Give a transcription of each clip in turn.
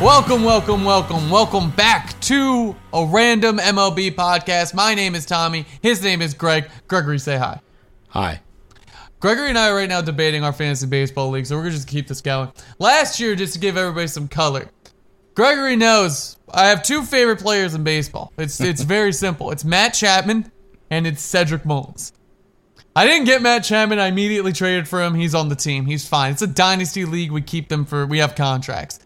Welcome, welcome, welcome, welcome back to a random MLB podcast. My name is Tommy. His name is Greg. Gregory, say hi. Hi. Gregory and I are right now debating our fantasy baseball league, so we're gonna just keep this going. Last year, just to give everybody some color, Gregory knows I have two favorite players in baseball. It's it's very simple. It's Matt Chapman and it's Cedric Mullins. I didn't get Matt Chapman. I immediately traded for him. He's on the team. He's fine. It's a dynasty league. We keep them for we have contracts.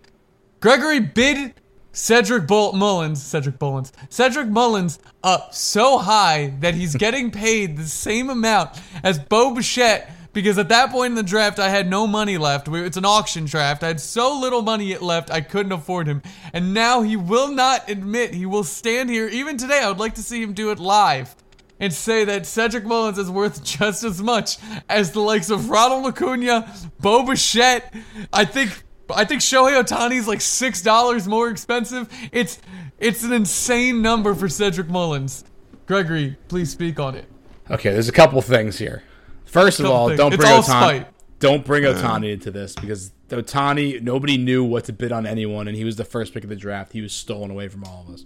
Gregory bid Cedric Bull- Mullins, Cedric Mullins, Cedric Mullins up so high that he's getting paid the same amount as Bo Bichette because at that point in the draft I had no money left. It's an auction draft. I had so little money left I couldn't afford him. And now he will not admit he will stand here even today. I would like to see him do it live and say that Cedric Mullins is worth just as much as the likes of Ronald Acuna, Bo Bichette. I think I think Shohei Ohtani is like six dollars more expensive. It's it's an insane number for Cedric Mullins. Gregory, please speak on it. Okay, there's a couple things here. First of all, things. don't bring all Ohtani. Don't bring Ohtani into this because Ohtani, nobody knew what to bid on anyone, and he was the first pick of the draft. He was stolen away from all of us.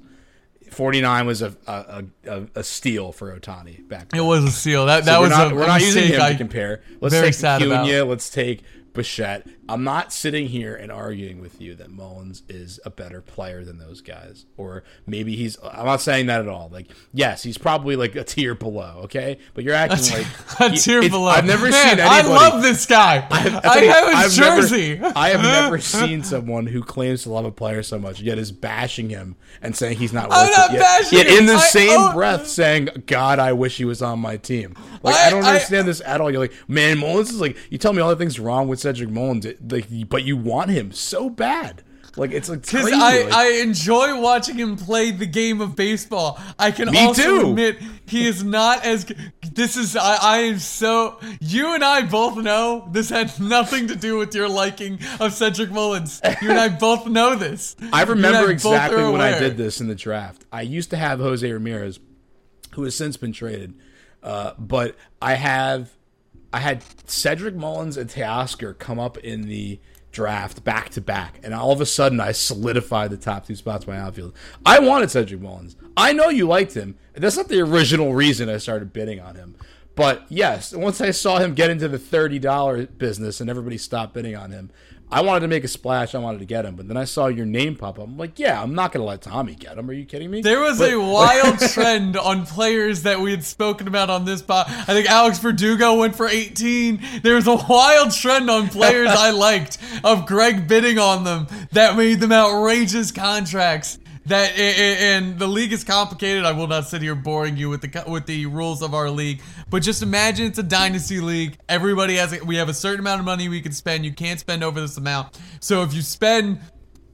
49 was a a, a, a steal for Ohtani back then. It was a steal. That So that we're was not, a, we're not using mistake. him I- to compare. Let's very take sad. Acuna. Let's take Bichette. I'm not sitting here and arguing with you that Mullins is a better player than those guys, or maybe he's. I'm not saying that at all. Like, yes, he's probably like a tier below. Okay, but you're acting like a he- tier below. I've never Man, seen I love this guy. I, tell you, have his I've never- jersey. I have never seen someone who claims to love a player so much yet is bashing him and saying he's not worth I'm not it. Yet, yet in the I same own- breath saying, "God, I wish he was on my team." Like I, I- don't I- understand this at all. You're like, man, Mullins is like, you tell me all the things wrong with Cedric Mullins, like, but you want him so bad. Like it's like Because. I, like- I enjoy watching him play the game of baseball. I can Me also too. admit he is not as. This is I, I am so. You and I both know this had nothing to do with your liking of Cedric Mullins. You and I both know this. I remember exactly when I did this in the draft. I used to have Jose Ramirez, who has since been traded, uh, but I have I had Cedric Mullins and Teoscar come up in the draft back to back, and all of a sudden I solidified the top two spots in my outfield. I wanted Cedric Mullins. I know you liked him. That's not the original reason I started bidding on him. But yes, once I saw him get into the thirty dollar business and everybody stopped bidding on him, I wanted to make a splash. I wanted to get him. But then I saw your name pop up. I'm like, yeah, I'm not gonna let Tommy get him. Are you kidding me? There was But- a wild trend on players that we had spoken about on this pod. I think Alex Verdugo went for 18. There was a wild trend on players I liked of Greg bidding on them that made them outrageous contracts. That and the league is complicated. I will not sit here boring you with the with the rules of our league, but just imagine it's a dynasty league. Everybody has a, we have a certain amount of money we can spend. You can't spend over this amount. So if you spend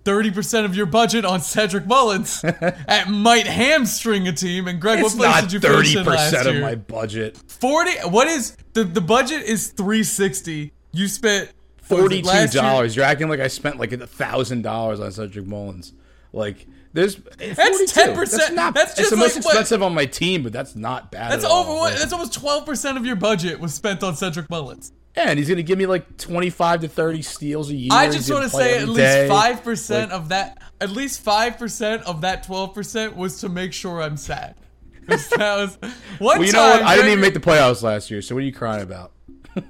30% of your budget on Cedric Mullins that might hamstring a team. And Greg, it's what place did you thirty finish in last percent of year? my budget. 40 What is the the budget is 360. You spent what was it, Forty-two last year? dollars. You're acting like I spent like a thousand dollars on Cedric Mullins. Like there's That's 10%. That's not. That's it's the most like what- expensive on my team, but that's not bad. That's at all. over what Like, that's almost 12% of your budget was spent on Cedric Mullins. yeah, and he's gonna give me like twenty-five to thirty steals a year. I just want to say at least day. five percent Like- of that, at least five percent of that twelve percent was to make sure I'm sad. that was one Well, you time. know what? I didn't even make the playoffs last year, so what are you crying about?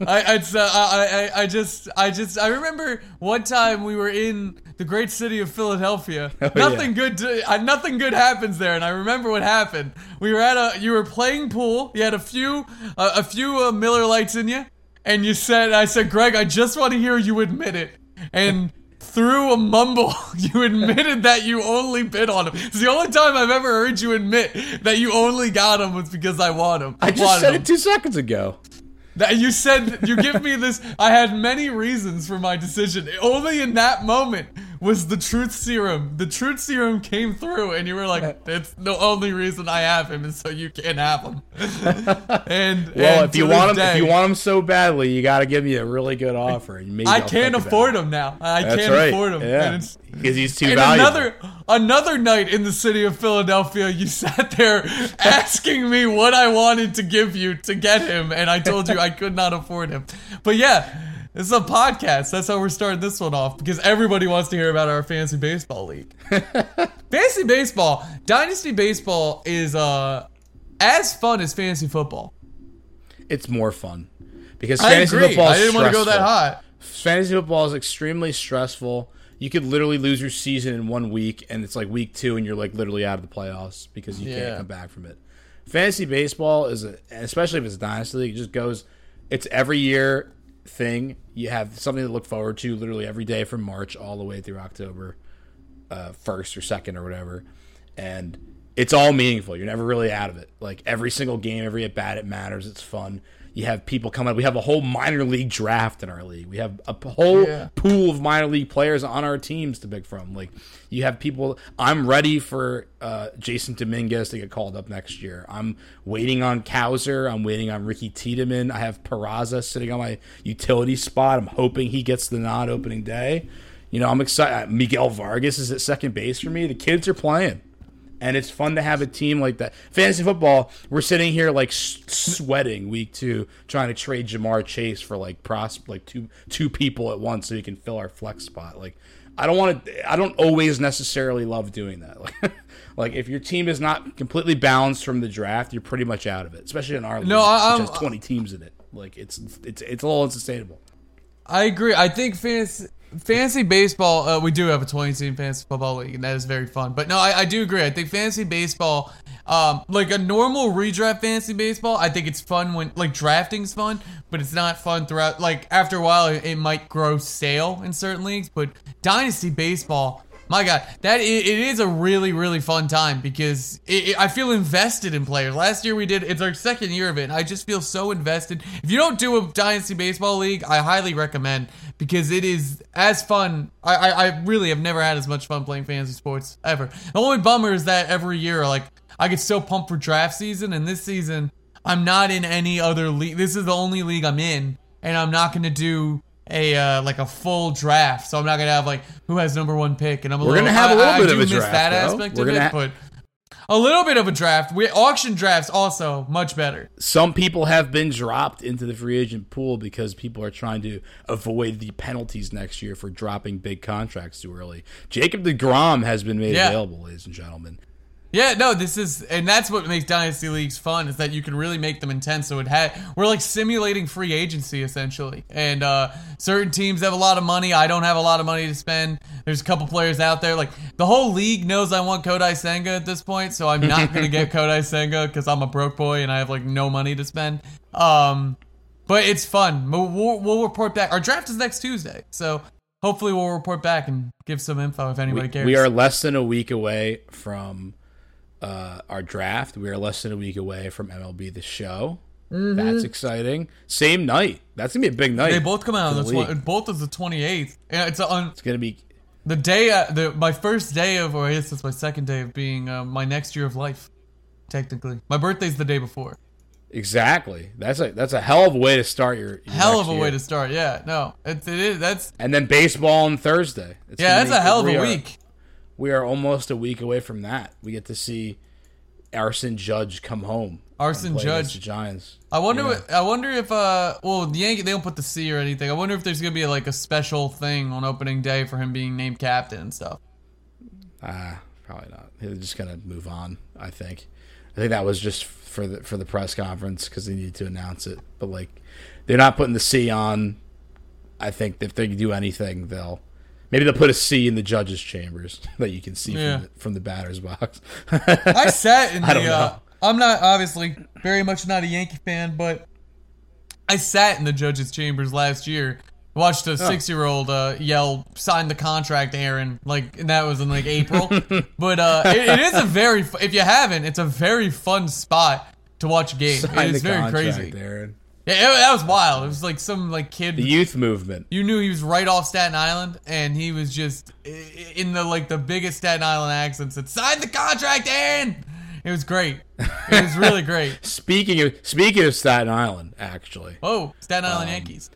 I, I'd, uh, I, I, I just, I just, I remember one time we were in the great city of Philadelphia. nothing yeah. good, to, uh, nothing good happens there, and I remember what happened. We were at a, you were playing pool. You had a few, uh, a few uh, Miller Lites in you, and you said, I said, Greg, I just want to hear you admit it, and. Through a mumble, you admitted that you only bid on him. It's the only time I've ever heard you admit that you only got him was because I want him. I just said him. it two seconds ago. That you said you give me this. I had many reasons for my decision. Only in that moment was the truth serum. The truth serum came through, and you were like, uh, "It's the only reason I have him is so you can't have him." and Well, and if you to want him, this if you want him so badly, you got to give me a really good offer. and maybe I I'll can't afford him now. I That's can't right. afford him. Yeah, because he's too and valuable. another another night in the city of Philadelphia, you sat there asking me what I wanted to give you to get him, and I told you I could not afford him. But yeah, This is a podcast. That's how we're starting this one off because everybody wants to hear about our fantasy baseball league. fantasy baseball, dynasty baseball is uh as fun as fantasy football. It's more fun because I fantasy agree. football. Is I didn't want to go that high. Fantasy football is extremely stressful. You could literally lose your season in one week, and it's like week two, and you're like literally out of the playoffs because you Yeah. can't come back from it. Fantasy baseball is, a, especially if it's a dynasty league, it just goes. It's every year thing. You have something to look forward to literally every day from March all the way through October uh, first or second or whatever, and it's all meaningful. You're never really out of it. Like every single game, every at bat, it matters. It's fun. You have people coming. We have a whole minor league draft in our league. We have a whole Yeah. pool of minor league players on our teams to pick from. Like you have people. I'm ready for uh, Jasson Dominguez to get called up next year. I'm waiting on Kauser. I'm waiting on Ricky Tiedemann. I have Peraza sitting on my utility spot. I'm hoping he gets the nod opening day. You know, I'm excited. Miguel Vargas is at second base for me. The kids are playing, and it's fun to have a team like that. Fantasy football, we're sitting here like s- sweating week two, trying to trade Ja'Marr Chase for like pros like two two people at once so you can fill our flex spot. Like, I don't want to. I don't always necessarily love doing that. Like, like if your team is not completely balanced from the draft, you're pretty much out of it. Especially in our league, No, I- which has uh, 20 teams in it. Like, it's it's it's a little unsustainable. I agree. I think fantasy fantasy baseball. Uh, we do have a 20 team fantasy football league, and that is very fun. But no, I, I do agree. I think fantasy baseball, um, like a normal redraft fantasy baseball, I think it's fun when like drafting's fun, but it's not fun throughout. Like after a while, it, it might grow stale in certain leagues. But dynasty baseball. My God, that it is a really really fun time because it, it- I feel invested in players. Last year we did it's our second year of it. And I just feel so invested. If you don't do a dynasty baseball league, I highly recommend because it is as fun. I, I I really have never had as much fun playing fantasy sports ever. The only bummer is that every year like I get so pumped for draft season, and this season I'm not in any other league. This is the only league I'm in, and I'm not to do a uh, like a full draft. So I'm not going to have like who has number one pick, and I'm a We're little, gonna have a I- little I bit do of a miss draft, that though. aspect We're of it, gonna ha- but a little bit of a draft. We auction drafts also much better. some people have been dropped into the free agent pool because people are trying to avoid the penalties next year for dropping big contracts too early. Jacob DeGrom has been made Yeah. available, ladies and gentlemen. Yeah, no, this is, and that's what makes dynasty leagues fun is that you can really make them intense. So it had, we're like simulating free agency essentially, and uh, certain teams have a lot of money. I don't have a lot of money to spend. There's a couple players out there, like the whole league knows I want Kodai Senga at this point, so I'm not gonna get Kodai Senga because I'm a broke boy and I have like no money to spend. Um, but it's fun. We'll, we'll, report back. Our draft is next Tuesday, so hopefully we'll report back and give some info if anybody We, cares. we are less than a week away from uh, our draft. We are less than a week away from MLB the Show. That's exciting. Same night. That's gonna be a big night. Mm-hmm. They both come out for on the, the tw- both is the 28th. Yeah, it's on It's gonna be the day uh, the my first day of or I guess it's my second day of being uh, my next year of life. Technically, my birthday's the day before. exactly. That's a that's a hell of a way to start your, your Hell next of a year. way to start. Yeah, no, it, it is. That's And then baseball on Thursday. It's yeah, that's a hell of we a are- week. We are almost a week away from that. We get to see Aaron Judge come home. Aaron and play against Judge. the Giants. I wonder. Yeah. What, I wonder if uh, well, the Yankee they don't put the C or anything. I wonder if there's gonna be like a special thing on opening day for him being named captain and stuff. Ah, probably not. They're just gonna move on. I think. I think that was just for the for the press conference because they needed to announce it. But like, they're not putting the C on. I think if they do anything, they'll maybe they'll put a C in the judges' chambers that you can see Yeah. from, the, from the batter's box. I sat in the. I don't know. Uh, I'm not obviously very much not a Yankee fan, but I sat in the judges' chambers last year. Watched a six-year-old uh, yell, "Sign the contract, Aaron!" Like and that was in like April. but uh, it, it is a very. If you haven't, it's a very fun spot to watch a game. Sign it is the very contract, crazy. Aaron. Yeah, it- that was wild. It was like some like kid. The youth movement. you knew he was right off Staten Island, and he was just in the like the biggest Staten Island accent. Said, "Sign the contract, Aaron." It was great. It was really great. Speaking of speaking of Staten Island, actually, Oh, Staten Um, Island Yankees.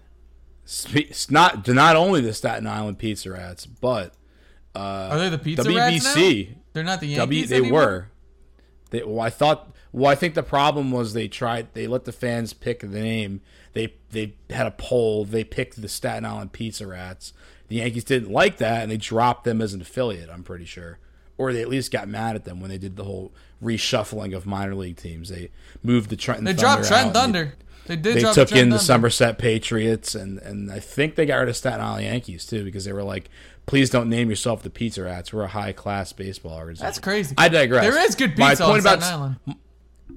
Spe- not not only the Staten Island Pizza Rats, but Are they the pizza rats now? WBC. They're not the W Yankees they anymore? were. They, well, I thought. Well, I think the problem was they tried. They let the fans pick the name. They they had a poll. They picked the Staten Island Pizza Rats. The Yankees didn't like that, and they dropped them as an affiliate. I'm pretty sure, or they at least got mad at them when they did the whole reshuffling of minor league teams. They moved the Trenton. They Thunder dropped Trenton Thunder. They did. They, took Trent in the Thunder. Somerset Patriots, and and I think they got rid of Staten Island Yankees too because they were like, please don't name yourself the Pizza Rats. We're a high class baseball organization. That's crazy. I digress. There is good My pizza point on about Staten Island.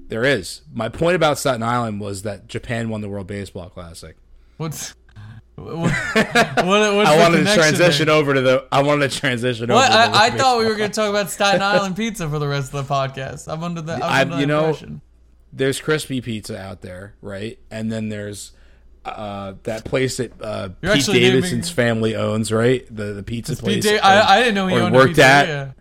There is. My point about Staten Island was that Japan won the World Baseball Classic. What's what, what, I wanted to transition there? over to the. I wanted to transition What? over. To the I, I thought we were going to talk about Staten Island pizza for the rest of the podcast. I'm under the. I'm I- under that you know, impression. there's crispy pizza out there, right? And then there's uh, that place that uh, Pete Davidson's naming- family owns, right? The the pizza place. Da- or- I, I didn't know he owned worked at.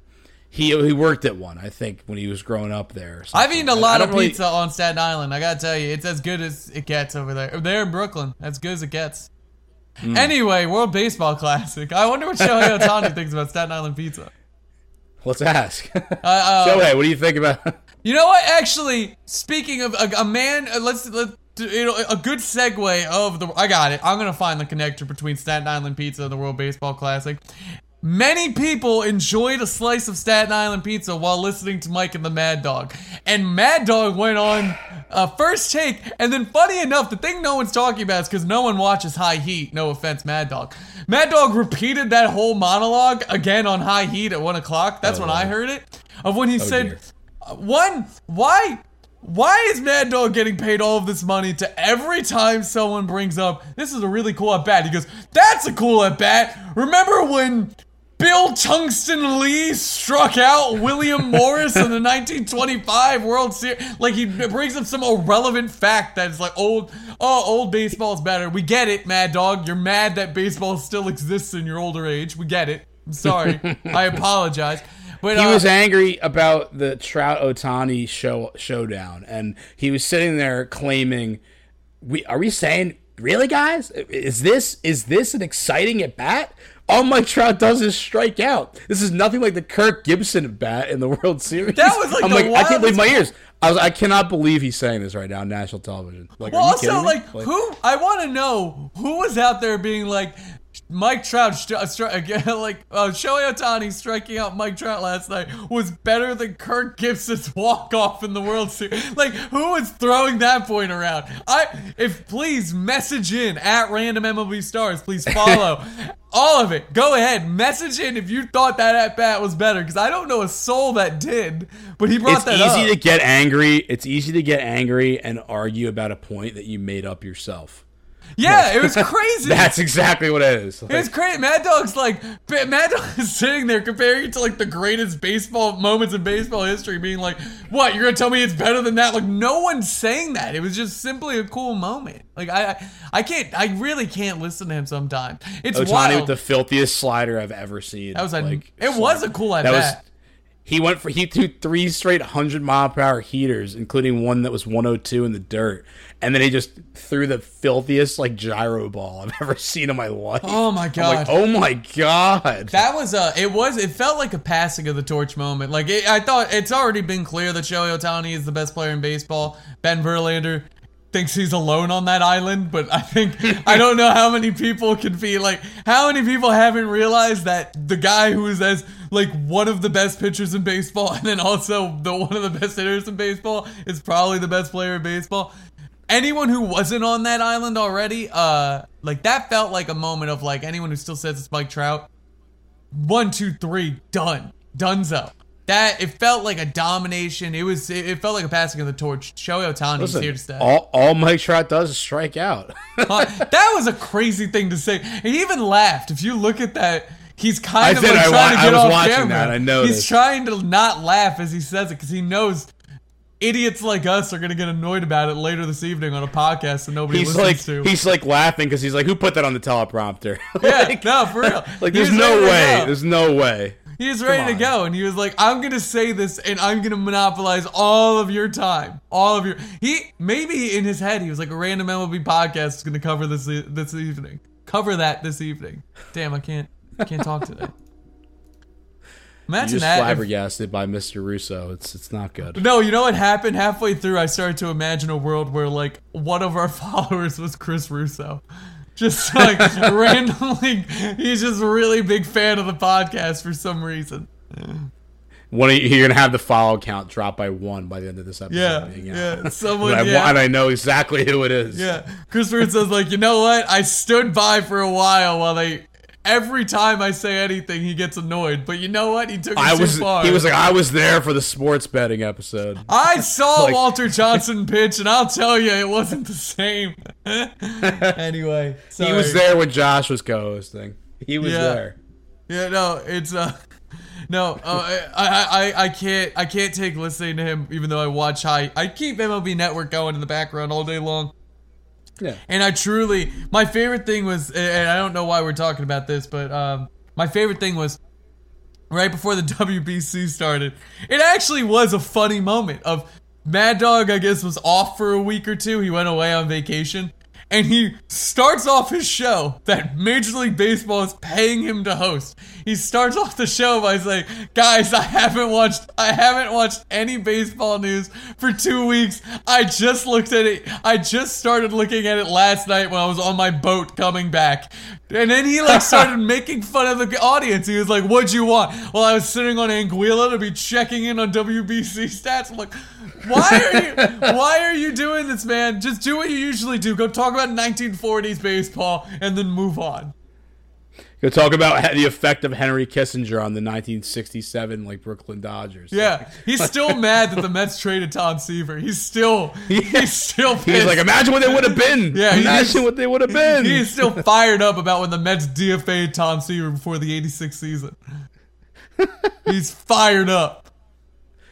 He he worked at one, I think, when he was growing up there. I've eaten a lot of really- pizza on Staten Island. I gotta tell you, it's as good as it gets over there. There in Brooklyn, as good as it gets. Hmm. Anyway, World Baseball Classic. I wonder what Shohei Ohtani thinks about Staten Island pizza. Let's ask. Uh, uh, Shohei, what do you think about? You know what? Actually, speaking of a, a man, uh, let's let you know a good segue of the. I got it. I'm gonna find the connector between Staten Island pizza and the World Baseball Classic. Many people enjoyed a slice of Staten Island pizza while listening to Mike and the Mad Dog, and Mad Dog went on uh, first take, and then funny enough, the thing no one's talking about is because no one watches High Heat. No offense, Mad Dog. Mad Dog repeated that whole monologue again on High Heat at one o'clock. That's Oh, when I heard it. Of when he said. dear. Uh, One, why why is Mad Dog getting paid all of this money to every time someone brings up this is a really cool at bat? He goes, That's a cool at bat. Remember when Bill Tungsten Lee struck out William Morris in the 1925 World Series? Like he brings up some irrelevant fact that's like old oh old baseball's better. We get it, Mad Dog. You're mad that baseball still exists in your older age. We get it. I'm sorry. I apologize. But he uh, was angry about the Trout Ohtani show showdown, and he was sitting there claiming, "We are we saying really, guys? Is this is this an exciting at bat? All Mike Trout does is strike out. This is nothing like the Kirk Gibson bat in the World Series. That was, like, I'm like I can't believe my ears. I was I cannot believe he's saying this right now on national television. Like, Well, are you also, kidding me? like, who? I want to know who was out there being like, Mike Trout, stri- stri- again, like, uh, Shohei Ohtani striking out Mike Trout last night was better than Kirk Gibson's walk off in the World Series. Like, who is throwing that point around? I, if please message in at random MLB stars, please follow. All of it. Go ahead. Message in if you thought that at bat was better. Because I don't know a soul that did. But he brought it's that up. It's easy to get angry. It's easy to get angry and argue about a point that you made up yourself. Yeah, it was crazy. That's exactly what it is. It's crazy. Mad Dog's like, Mad Dog is sitting there comparing it to like the greatest baseball moments in baseball history, being like, "What? You're gonna tell me it's better than that?" Like, no one's saying that. It was just simply a cool moment. Like, I, I, can't, I really can't listen to him sometimes. It's Ohtani wild. with the filthiest slider I've ever seen. that was a, Like, it was a cool at that was bat. He went for he threw three straight hundred mile per hour heaters, including one that was one oh two in the dirt, and then he just threw the filthiest like gyro ball I've ever seen in my life. Oh my god. like, oh my god! That was a. It was. It felt like a passing of the torch moment. Like it, I thought, it's already been clear that Shohei Ohtani is the best player in baseball. Ben Verlander thinks he's alone on that island, but I think I don't know how many people can be like. How many people haven't realized that the guy who is as like one of the best pitchers in baseball, and then also the one of the best hitters in baseball, is probably the best player in baseball anyone who wasn't on that island already, uh, like that felt like a moment of like anyone who still says it's Mike Trout. One, two, three, done, donezo. That it felt like a domination. It was. It, it felt like a passing of the torch. Shohei Ohtani is here to stay. all all Mike Trout does is strike out. Uh, that was a crazy thing to say. He even laughed. If you look at that, he's kind I of did, like I trying wa- to I get was off watching camera. that, I know He's trying to not laugh as he says it because he knows idiots like us are going to get annoyed about it later this evening on a podcast that nobody he's listens like to. he's like laughing because he's like, who put that on the teleprompter? yeah, no, for real. like there's no way. There's no way. He was ready to go, and he was like, "I'm gonna say this, and I'm gonna monopolize all of your time, all of your." He maybe in his head he was like, "A random MLB podcast is gonna cover this this evening, cover that this evening." Damn, I can't, I can't talk today. Imagine just that. if- flabbergasted by Mr. Russo. It's it's not good. no, you know what happened? Halfway through, I started to imagine a world where, like, one of our followers was Chris Russo. Just like randomly, he's just a really big fan of the podcast for some reason. One you're gonna have the follow count drop by one by the end of this episode. Yeah, yeah. Someone, And I, yeah. and I know exactly who it is. Yeah, Chris Russo says like, you know what? I stood by for a while while they. Every time I say anything, he gets annoyed. But you know what? He took it I too was. far. He was like, I was there for the sports betting episode. I saw Like- Walter Johnson pitch, and I'll tell you, it wasn't the same. anyway, sorry. He was there when Josh was co-hosting. He was Yeah. there. Yeah, no, it's uh, no, uh, I, I, I can't, I can't take listening to him, even though I watch high. I keep MLB Network going in the background all day long. Yeah. And I truly, my favorite thing was, and I don't know why we're talking about this, but um, my favorite thing was right before the WBC started. It actually was a funny moment of Mad Dog, I guess, was off for a week or two. He went away on vacation. And he starts off his show that Major League Baseball is paying him to host. He starts off the show by saying, "Guys, I haven't watched I haven't watched any baseball news for 2 weeks. I just looked at it. I just started looking at it last night when I was on my boat coming back." And then he like started making fun of the audience. He was like, "What'd you want?" Well, I was sitting on Anguilla to be checking in on WBC stats. I'm like, "Why are you why are you doing this, man? Just do what you usually do. Go talk about 1940s baseball and then move on." Go talk about the effect of Henry Kissinger on the 1967 like Brooklyn Dodgers. Yeah, he's still mad that the Mets traded Tom Seaver. He's still he's still He's like, imagine what they would have been. Yeah, imagine what they would have been. He's still fired up about when the Mets DFA'd Tom Seaver before the 86 season. He's fired up.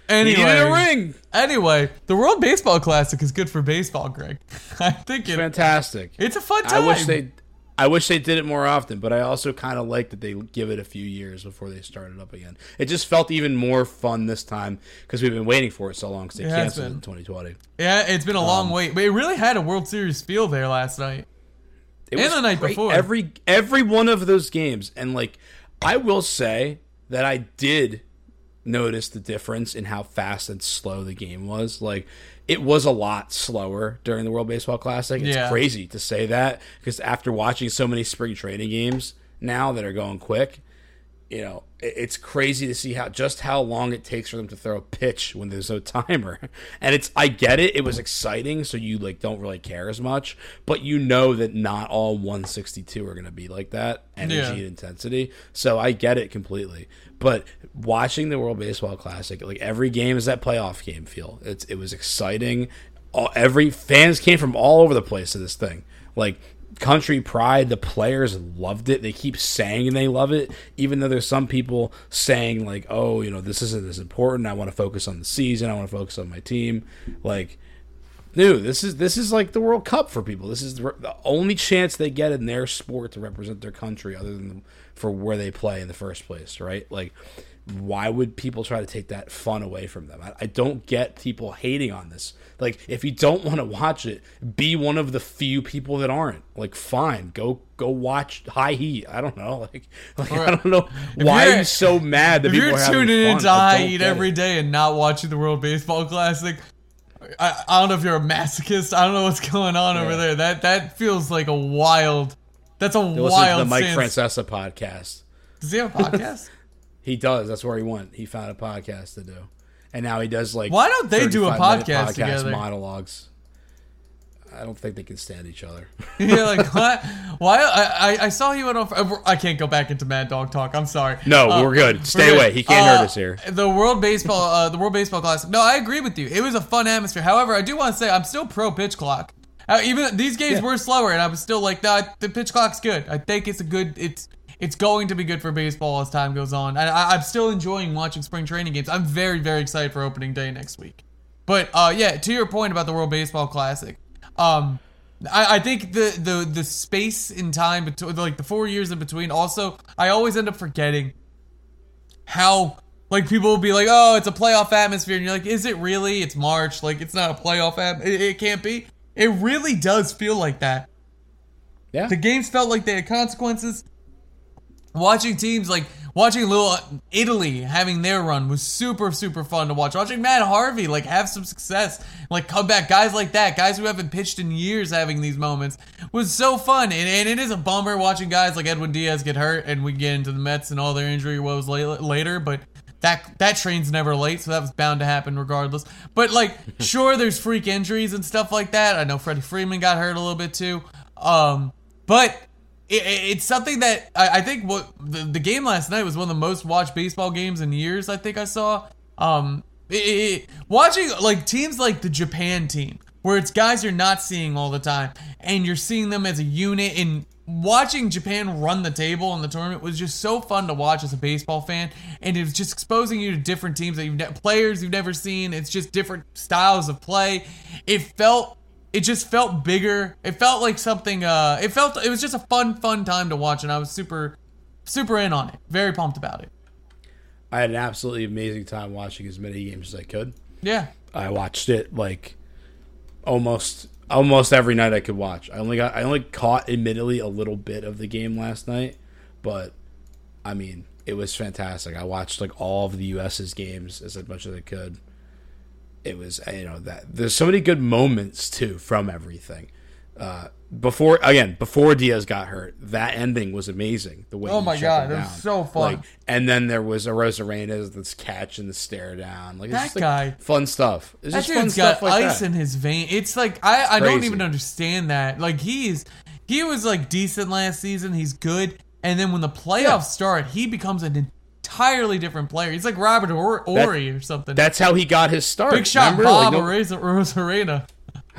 He Anyway, needed a ring. anyway, the World Baseball Classic is good for baseball, Greg. I think it, Fantastic. it's a fun time. I time. wish they I wish they did it more often, but I also kind of like that they give it a few years before they start it up again. It just felt even more fun this time because we've been waiting for it so long because they It canceled it in 2020. yeah, it's been a Um, long wait, but it really had a World Series feel there last night. It And was the night great. before. Every every one of those games, and like I will say that I did notice the difference in how fast and slow the game was. Like it was a lot slower during the World Baseball Classic. It's Yeah. crazy to say that because after watching so many spring training games now that are going quick, you know, it's crazy to see how just how long it takes for them to throw a pitch when there's no timer. And it's I get it, it was exciting, so you like don't really care as much, but you know that not all 162 are going to be like that energy Yeah. and intensity. So I get it completely. But watching the World Baseball Classic, like every game is that playoff game feel. It's it was exciting. All, every fans came from all over the place to this thing. Like country pride. The players loved it. They keep saying they love it, even though there's some people saying like, "Oh, you know, this isn't as important. I want to focus on the season. I want to focus on my team." Like, dude, this is this is like the World Cup for people. This is the, the only chance they get in their sport to represent their country, other than for where they play in the first place, right? Like. Why would people try to take that fun away from them? I, I don't get people hating on this. Like, if you don't want to watch it, be one of the few people that aren't. Like, fine, go go watch High Heat. I don't know. Like, like I don't know why you're- you so mad that If people you're are tuning fun? into I High Heat every it. day and not watching the World Baseball Classic, I, I don't know if you're a masochist. I don't know what's going on over there. That that feels like a wild. That's a to wild. the Mike stance. Francesa podcast. Does he have a podcast? He does. That's where he went. He found a podcast to do, and now he does like. Why don't they do a 35 minute podcast together? Monologues. I don't think they can stand each other. yeah, like what? Why? I, I I saw he went off. I can't go back into Mad Dog talk. I'm sorry. No, Uh, we're good. Stay we're away. He can't hurt Uh, us here. The World Baseball, uh, the World Baseball Classic. No, I agree with you. It was a fun atmosphere. However, I do want to say I'm still pro pitch clock. Uh, even these games Yeah. were slower, and I was still like, nah, the pitch clock's good. I think it's a good. It's it's going to be good for baseball as time goes on. And I, I'm still enjoying watching spring training games. I'm very very excited for opening day next week. But uh, yeah, to your point about the World Baseball Classic, um, I, I think the, the the space in time between like the four years in between. Also, I always end up forgetting how like people will be like, oh, it's a playoff atmosphere, and you're like, is it really? It's March, like it's not a playoff. It, it can't be. It really does feel like that. Yeah. The games felt like they had consequences. Watching teams like watching little Italy having their run was super super fun to watch. Watching Matt Harvey like have some success, like come back, guys like that, guys who haven't pitched in years having these moments was so fun. And, and it is a bummer watching guys like Edwin Diaz get hurt, and we get into the Mets and all their injury woes later, but. That, that train's never late, so that was bound to happen regardless. But like, sure, there's freak injuries and stuff like that. I know Freddie Freeman got hurt a little bit too. Um, but it, it's something that I, I think what the, the, game last night was one of the most watched baseball games in years. I think I saw. Um, it, it, watching like teams like the Japan team, where it's guys you're not seeing all the time, and you're seeing them as a unit. And watching Japan run the table in the tournament was just so fun to watch as a baseball fan, and it was just exposing you to different teams that you've ne- players you've never seen. It's just different styles of play. It felt it just felt bigger. It felt like something. Uh, it felt it was just a fun, fun time to watch, and I was super, super in on it. Very pumped about it. I had an absolutely amazing time watching as many games as I could. Yeah, I watched it like almost almost every night I could watch. I only got I only caught admittedly a little bit of the game last night, but I mean it was fantastic. I watched like all of the US's games as much as I could it was you know that there's so many good moments too from everything. Uh, before again, before Diaz got hurt, that ending was amazing. The way oh my god, it was so fun. Like, and then there was a Arozarena this catch and the stare down. Like that just, guy, like, fun stuff. It's that dude's got like ice that. in his vein. It's like I I don't even understand that. Like he's he was like decent last season. He's good, and then when the playoffs yeah. start, he becomes an entirely different player. He's like Robert or- Horry or something. That's how he got his start. Big shot Remember? Bob like, no- Arozarena.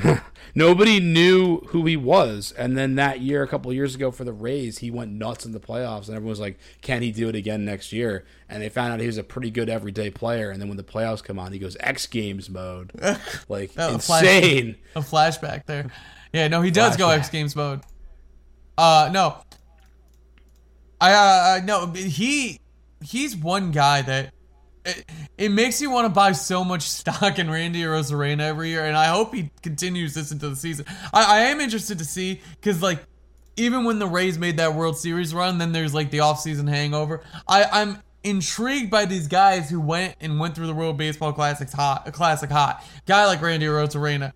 Nobody knew who he was, and then that year, a couple years ago, for the Rays, he went nuts in the playoffs, and everyone was like, "Can he do it again next year?" And they found out he was a pretty good everyday player. And then when the playoffs come on, he goes X Games mode, like oh, insane. A, flash- a flashback there. Yeah, no, he does flashback. go X Games mode. Uh, no, I uh, no, he he's one guy that it, it makes you want to buy so much stock in Randy Arozarena every year, and I hope he continues this into the season. I, I am interested to see because like even when the Rays made that World Series run, then there's like the offseason hangover. I, I'm intrigued by these guys who went and went through the World Baseball Classics hot, a classic hot. Guy like Randy Arozarena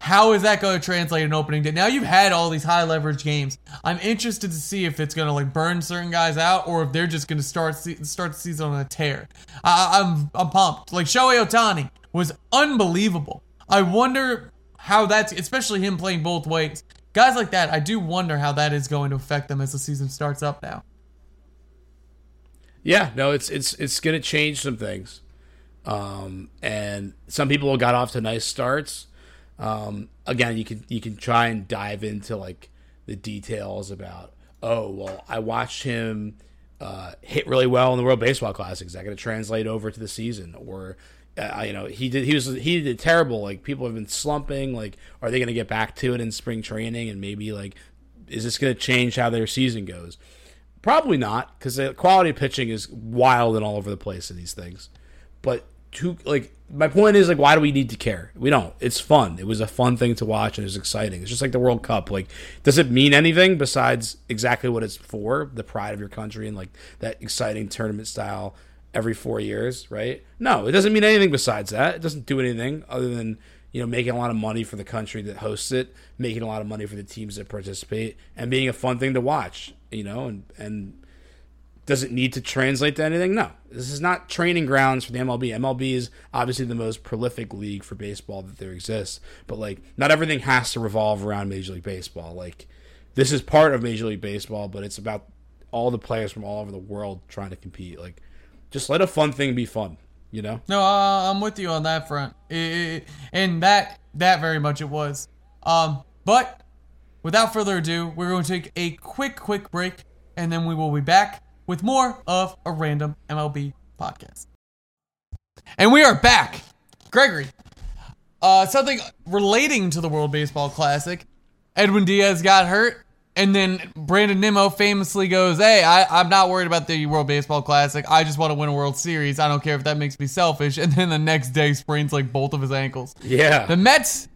how is that going to translate in opening day? Now you've had all these high leverage games. I'm interested to see if it's going to like burn certain guys out or if they're just going to start start the season on a tear. I, I'm I'm pumped. Like Shohei Ohtani was unbelievable. I wonder how that's especially him playing both ways. Guys like that, I do wonder how that is going to affect them as the season starts up now. Yeah, no, it's it's it's going to change some things. Um, and some people got off to nice starts um, again, you can you can try and dive into like the details about. Oh well, I watched him uh, hit really well in the World Baseball Classic. Is that going to translate over to the season? Or uh, you know, he did he was he did terrible. Like people have been slumping. Like, are they going to get back to it in spring training? And maybe like, is this going to change how their season goes? Probably not, because the quality of pitching is wild and all over the place in these things. But to like my point is like why do we need to care? We don't. It's fun. It was a fun thing to watch and it was exciting. It's just like the world cup. Like does it mean anything besides exactly what it's for? The pride of your country and like that exciting tournament style every four years right? No it doesn't mean anything besides that. It doesn't do anything other than you know making a lot of money for the country that hosts it making a lot of money for the teams that participate and being a fun thing to watch you know and and does it need to translate to anything? No. This is not training grounds for the MLB. MLB is obviously the most prolific league for baseball that there exists. But like not everything has to revolve around Major League Baseball. Like this is part of Major League Baseball, but it's about all the players from all over the world trying to compete. Like just let a fun thing be fun, you know? No, I'm with you on that front. And that that very much it was. Um, but without further ado, we're going to take a quick quick break and then we will be back with more of a random MLB podcast. And we are back. Gregory, uh, something relating to the World Baseball Classic. Edwin Diaz got hurt, and then Brandon Nimmo famously goes, Hey, I, am not worried about the World Baseball Classic. I just want to win a World Series. I don't care if that makes me selfish. And then the next day sprains like both of his ankles. Yeah. The Mets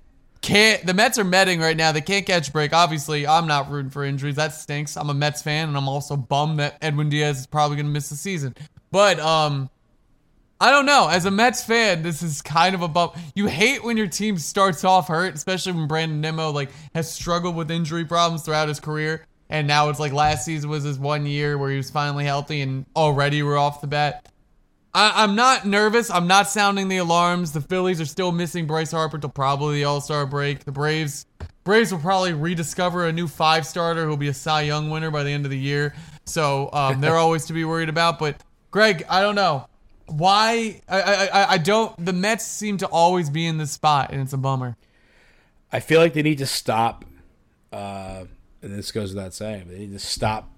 can't. The Mets are metting right now. They can't catch a break. Obviously, I'm not rooting for injuries. That stinks. I'm a Mets fan, and I'm also bummed that Edwin Diaz is probably going to miss the season. But um, I don't know. As a Mets fan, this is kind of a bump. You hate when your team starts off hurt, especially when Brandon Nimmo like has struggled with injury problems throughout his career, and now it's like last season was his one year where he was finally healthy, and already we're off the bat. I, I'm not nervous. I'm not sounding the alarms. The Phillies are still missing Bryce Harper till probably the All Star break. The Braves, Braves will probably rediscover a new five starter who'll be a Cy Young winner by the end of the year. So um, they're always to be worried about. But Greg, I don't know why. I, I I I don't. The Mets seem to always be in this spot, and it's a bummer. I feel like they need to stop, uh, and this goes without saying, but they need to stop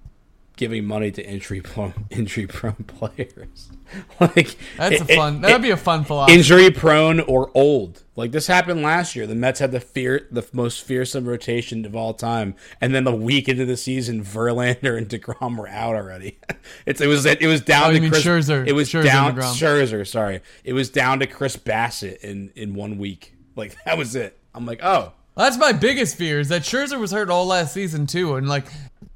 giving money to injury prone injury prone players. like That's a fun. That'd be a fun philosophy. injury prone or old. Like this happened last year. The Mets had the fear the most fearsome rotation of all time, and then the week into the season, Verlander and Degrom were out already. it's it was it was down Oh, to Chris. Scherzer. It was Scherzer down. Scherzer. Sorry, it was down to Chris Bassitt in in one week. Like that was it. I'm like, oh, That's my biggest fear is that Scherzer was hurt all last season too, and like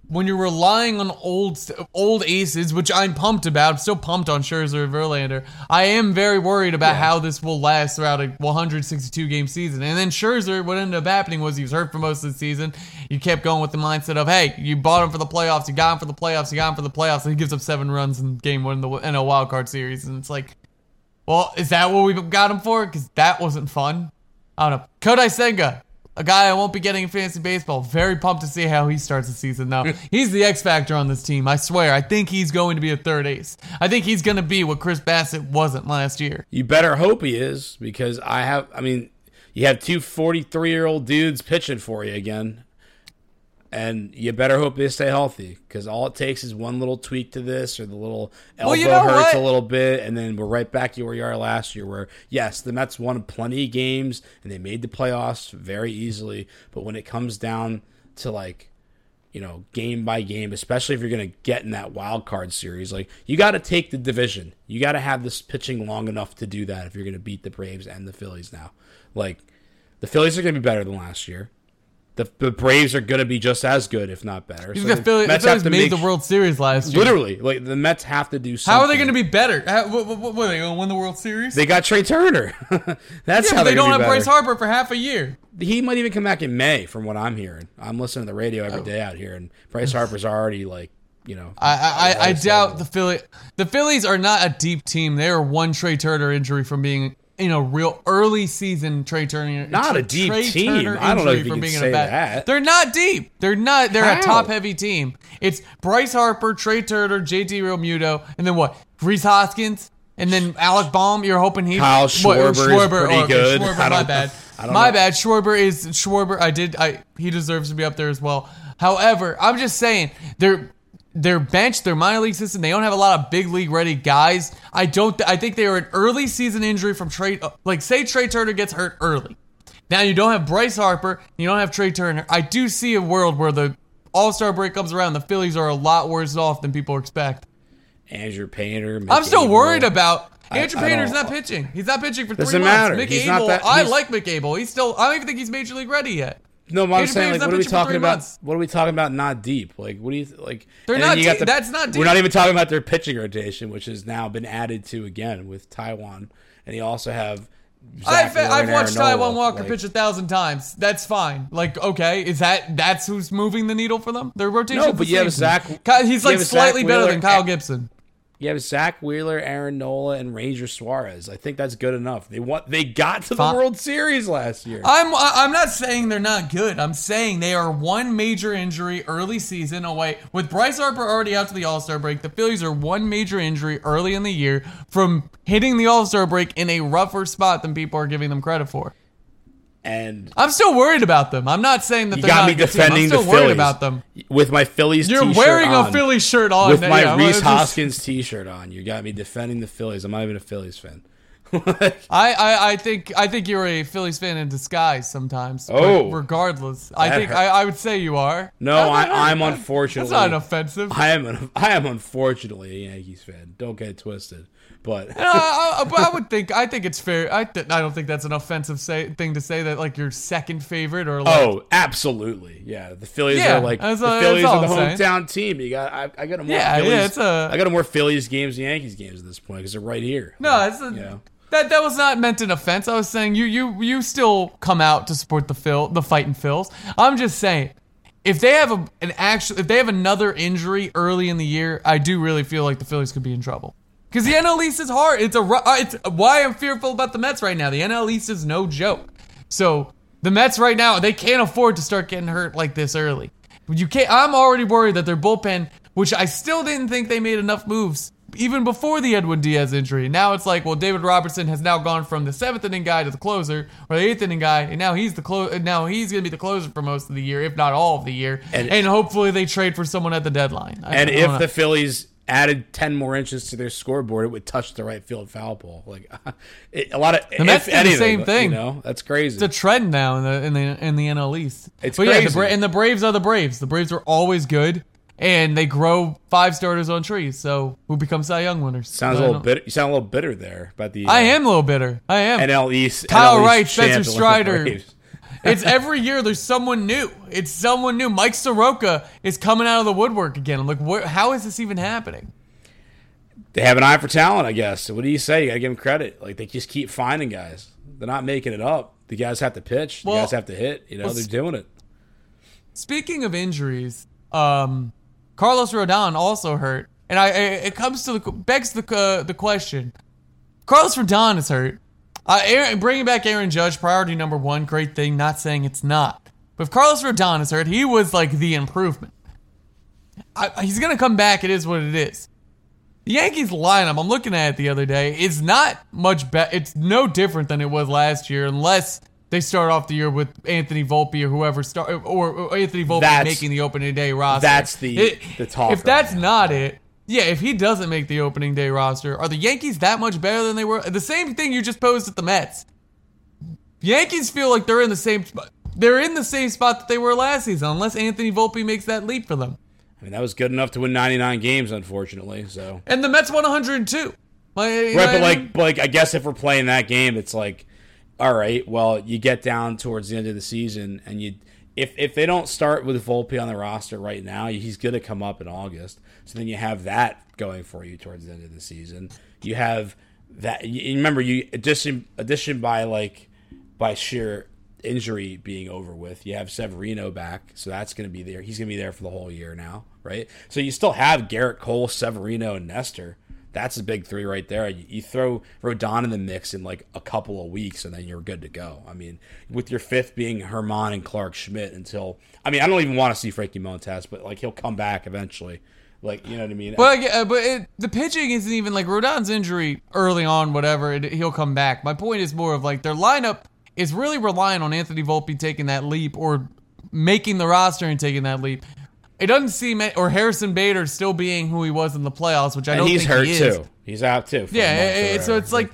when you're relying on old old aces, which I'm pumped about, I'm still pumped on Scherzer and Verlander. I am very worried about how this will last throughout a 162 game season. And then Scherzer, what ended up happening was he was hurt for most of the season. You kept going with the mindset of, hey, you bought him for the playoffs, you got him for the playoffs, you got him for the playoffs, and he gives up seven runs in game one in the in a wild card series, and it's like. Well, is that what we got him for? Because that wasn't fun. I don't know. Kodai Senga, a guy I won't be getting in fantasy baseball. Very pumped to see how he starts the season now. he's the X factor on this team. I swear. I think he's going to be a third ace. I think he's going to be what Chris Bassitt wasn't last year. you better hope he is because I have. I mean, you have two 43 year old dudes pitching for you again. And you better hope they stay healthy because all it takes is one little tweak to this or the little elbow Well, you know hurts what? a little bit, and then we're right back to where you are last year. Where yes, the Mets won plenty of games and they made the playoffs very easily, but when it comes down to like you know, game by game, especially if you're going to get in that wild card series. Like, you got to take the division. You got to have this pitching long enough to do that if you're going to beat the Braves and the Phillies now. Like, the Phillies are going to be better than last year. The, the Braves are going to be just as good, if not better. He's So the the Phillies, the Mets have to made make- the World Series last year. Literally, like the Mets have to do something. How are they going to be better? How, what, what, what, are they going to win the World Series? They got Trea Turner. That's yeah, how but they don't have be Bryce. Harper for half a year. He might even come back in May, from what I'm hearing. I'm listening to the radio every oh. day out here, and Bryce Harper's already like, you know. I I, I, I doubt the Philly the Phillies are not a deep team. They are one Trea Turner injury from being in a real early season Trea Turner. Not a deep team. I don't know if you can say that. They're not deep. They're not. They're a top heavy team. It's Bryce Harper, Trea Turner, JT Realmuto, and then what? Rhys Hoskins. And then Alec Bohm, you're hoping he Kyle what, Schwarber is pretty okay, good. Schwarber, my bad. know. I don't My know. bad. Schwarber is Schwarber. I did. I he deserves to be up there as well. However, I'm just saying they're their bench, their minor league system. They don't have a lot of big league ready guys. I don't. I think they are an early season injury from Trea. Uh, like say Trea Turner gets hurt early. Now you don't have Bryce Harper. You don't have Trea Turner. I do see a world where the All Star break comes around. The Phillies are a lot worse off than people expect. Andrew Painter. Mick I'm still Abel. worried about. I- Andrew I Painter's don't- pitching. He's not pitching for three Doesn't months. matter. Mick He's not Abel, that- I like Mick Abel. He's still. I don't even think he's major league ready yet. No, I'm saying like, what are we talking about? months. What are we talking about? Not deep. Like, what do you like? They're not deep. That's not deep. We're not even talking about their pitching rotation, which has now been added to again with Taijuan, and you also have. I've, I've watched Aaron Taijuan Walker Like, pitch a thousand times. That's fine. Like, okay, is that that's who's moving the needle for them? Their rotation. No, but you have Zack- He's like slightly better than Kyle Gibson. You have Zack Wheeler, Aaron Nola, and Ranger Suarez. I think that's good enough. They want they got to the Fine. World Series last year. I'm I'm not saying they're not good. I'm saying they are one major injury early season oh, away. With Bryce Harper already out to the All Star break, the Phillies are one major injury early in the year from hitting the All Star break in a rougher spot than people are giving them credit for. And I'm still worried about them. I'm not saying that you they're got not me a good team. defending I'm still the worried Phillies about them. with my Phillies. You're wearing on. a Phillies shirt on with my yeah, Rhys just- Hoskins T-shirt on. You got me defending the Phillies. I'm not even a Phillies fan. I, I, I think I think you're a Phillies fan in disguise sometimes. Oh. regardless, I think. I, I would say you are. no, I, I'm unfortunately. That's not offensive. I am. An, I am unfortunately a Yankees fan. Don't get it twisted. But uh, uh, I, I, I would think I think it's fair. I th- I don't think that's an offensive say, thing to say that like your second favorite or like oh, absolutely, yeah. The Phillies Yeah, are like the all- Phillies are the I'm saying. hometown team. You got. I, I got more. Yeah, yeah, Phillies, it's a- I got more Phillies games than Yankees games at this point because they're right here. no, it's a, you know. that that was not meant in offense. I was saying you you you still come out to support the Phil the fighting Phils. I'm just saying. If they have a, an actual, if they have another injury early in the year, I do really feel like the Phillies could be in trouble. Because the NL East is hard. It's a, uh, it's why I'm fearful about the Mets right now. The NL East is no joke. So the Mets right now, they can't afford to start getting hurt like this early. You can't. I'm already worried that their bullpen, which I still didn't think they made enough moves even before the Edwin Diaz injury. Now it's like, well, David Robertson has now gone from the seventh inning guy to the closer, or the eighth inning guy, and now he's the clo- Now he's going to be the closer for most of the year, if not all of the year. And, And- hopefully they trade for someone at the deadline. I- And if know. the Phillies added ten more inches to their scoreboard, it would touch the right field foul pole. Like it, a lot of The Mets did the same thing. You know, that's crazy. it's a trend now in the in the in the NL East. It's but yeah, the crazy. Bra- and the Braves are the Braves. The Braves are always good, and they grow five starters on trees. So who becomes Cy Young winners? Sounds a little bitter. You sound a little bitter there about the. I uh, am a little bitter. I am. NL East. Kyle NL East Wright, Spencer Strider. It's every year there's someone new. It's someone new. Mike Soroka is coming out of the woodwork again. I'm like, what, how is this even happening? They have an eye for talent, I guess. What do you say? You gotta give them credit. Like they just keep finding guys. They're not making it up. The guys have to pitch. The Well- guys have to hit. You know, well, they're doing it. Speaking of injuries, um, Carlos Rodon also hurt, and I, I it comes to the begs the uh, the question: Carlos Rodon is hurt. Uh, Aaron, bringing back Aaron Judge, priority number one, great thing. Not saying it's not, but if Carlos Rodon is hurt, he was like the improvement. I, he's gonna come back. It is what it is. The Yankees lineup, I'm looking at it the other day, is not much better. It's no different than it was last year, unless they start off the year with Anthony Volpe or whoever start or, or Anthony Volpe That's- making the opening day roster. that's the- the talk If right that's now. not it, yeah, if he doesn't make the opening day roster, are the Yankees that much better than they were? The same thing you just posed at the Mets. Yankees feel like they're in the same spot. They're in the same spot that they were last season, unless Anthony Volpe makes that leap for them. I mean, that was good enough to win 99 games, unfortunately. So And the Mets won 102. Like, right, but I like, but like, I guess if we're playing that game, it's like, all right, well, you get down towards the end of the season, and you, if if they don't start with Volpe on the roster right now, he's going to come up in August. So then you have that going for you towards the end of the season. You have that. You, remember, you addition addition by like by sheer injury being over with. You have Severino back, so that's going to be there. He's going to be there for the whole year now, right? So you still have Gerrit Cole, Severino, and Nestor. That's a big three right there. You, you throw Rodon in the mix in like a couple of weeks, and then you're good to go. I mean, with your fifth being Herman and Clarke Schmidt until I mean, I don't even want to see Frankie Montas, but like he'll come back eventually. Like you know what I mean? But but it, the pitching isn't even like Rodon's injury early on. Whatever, it, he'll come back. My point is more of like their lineup is really relying on Anthony Volpe taking that leap or making the roster and taking that leap. It doesn't seem or Harrison Bader still being who he was in the playoffs, which I and don't he's think hurt he is. too. He's out too. Yeah, it- it- so it's like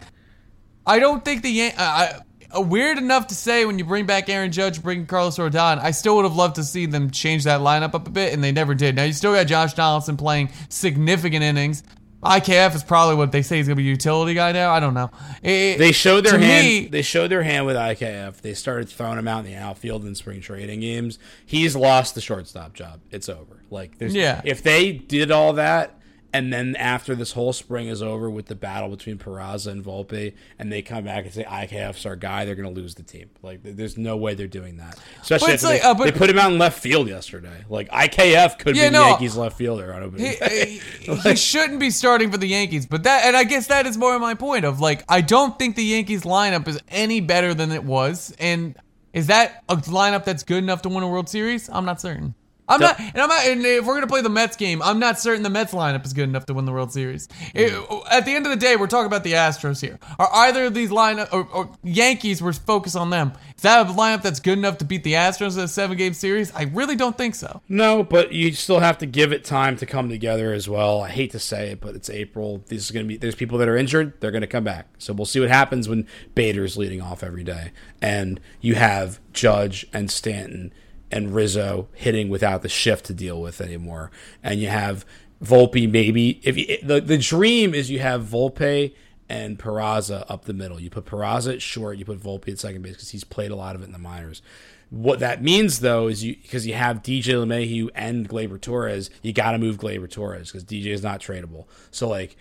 I don't think the Yan- uh, uh, weird enough to say when you bring back Aaron Judge, bring Carlos Rodon. I still would have loved to see them change that lineup up a bit, and they never did. Now you still got Josh Donaldson playing significant innings. IKF is probably what they say he's gonna be a utility guy now. I don't know. It- They showed their hand. me- they showed their hand with IKF. They started throwing him out in the outfield in spring training games. He's lost the shortstop job. It's over. Like, there's, Yeah. If they did all that, and then after this whole spring is over with the battle between Peraza and Volpe, and they come back and say IKF's our guy, they're going to lose the team. Like, there's no way they're doing that. Especially after like, they, uh, but- they put him out in left field yesterday. Like IKF could Yeah, be the. Yankees left fielder on opening He, day. he- he shouldn't be starting for the Yankees, but that and I guess that is more of my point of like I don't think the Yankees lineup is any better than it was, and is that a lineup that's good enough to win a World Series? I'm not certain. I'm not, and I'm not. And if we're gonna play the Mets game, I'm not certain the Mets lineup is good enough to win the World Series. It- at the end of the day, we're talking about the Astros here. Are either of these lineup or, or Yankees? We're focused on them. Is that a lineup that's good enough to beat the Astros in a seven game series? I really don't think so. No, but you still have to give it time to come together as well. I hate to say it, but it's April. This is going to be. There's people that are injured. They're going to come back. So we'll see what happens when Bader's leading off every day, and you have Judge and Stanton and Rizzo hitting without the shift to deal with anymore, and you have Volpe maybe. If you, the the dream is you have Volpe and Peraza up the middle. You put Peraza at short. You put Volpe at second base because he's played a lot of it in the minors. What that means though is you because you have DJ LeMahieu and Gleyber Torres, you got to move Gleyber Torres because DJ is not tradable. So like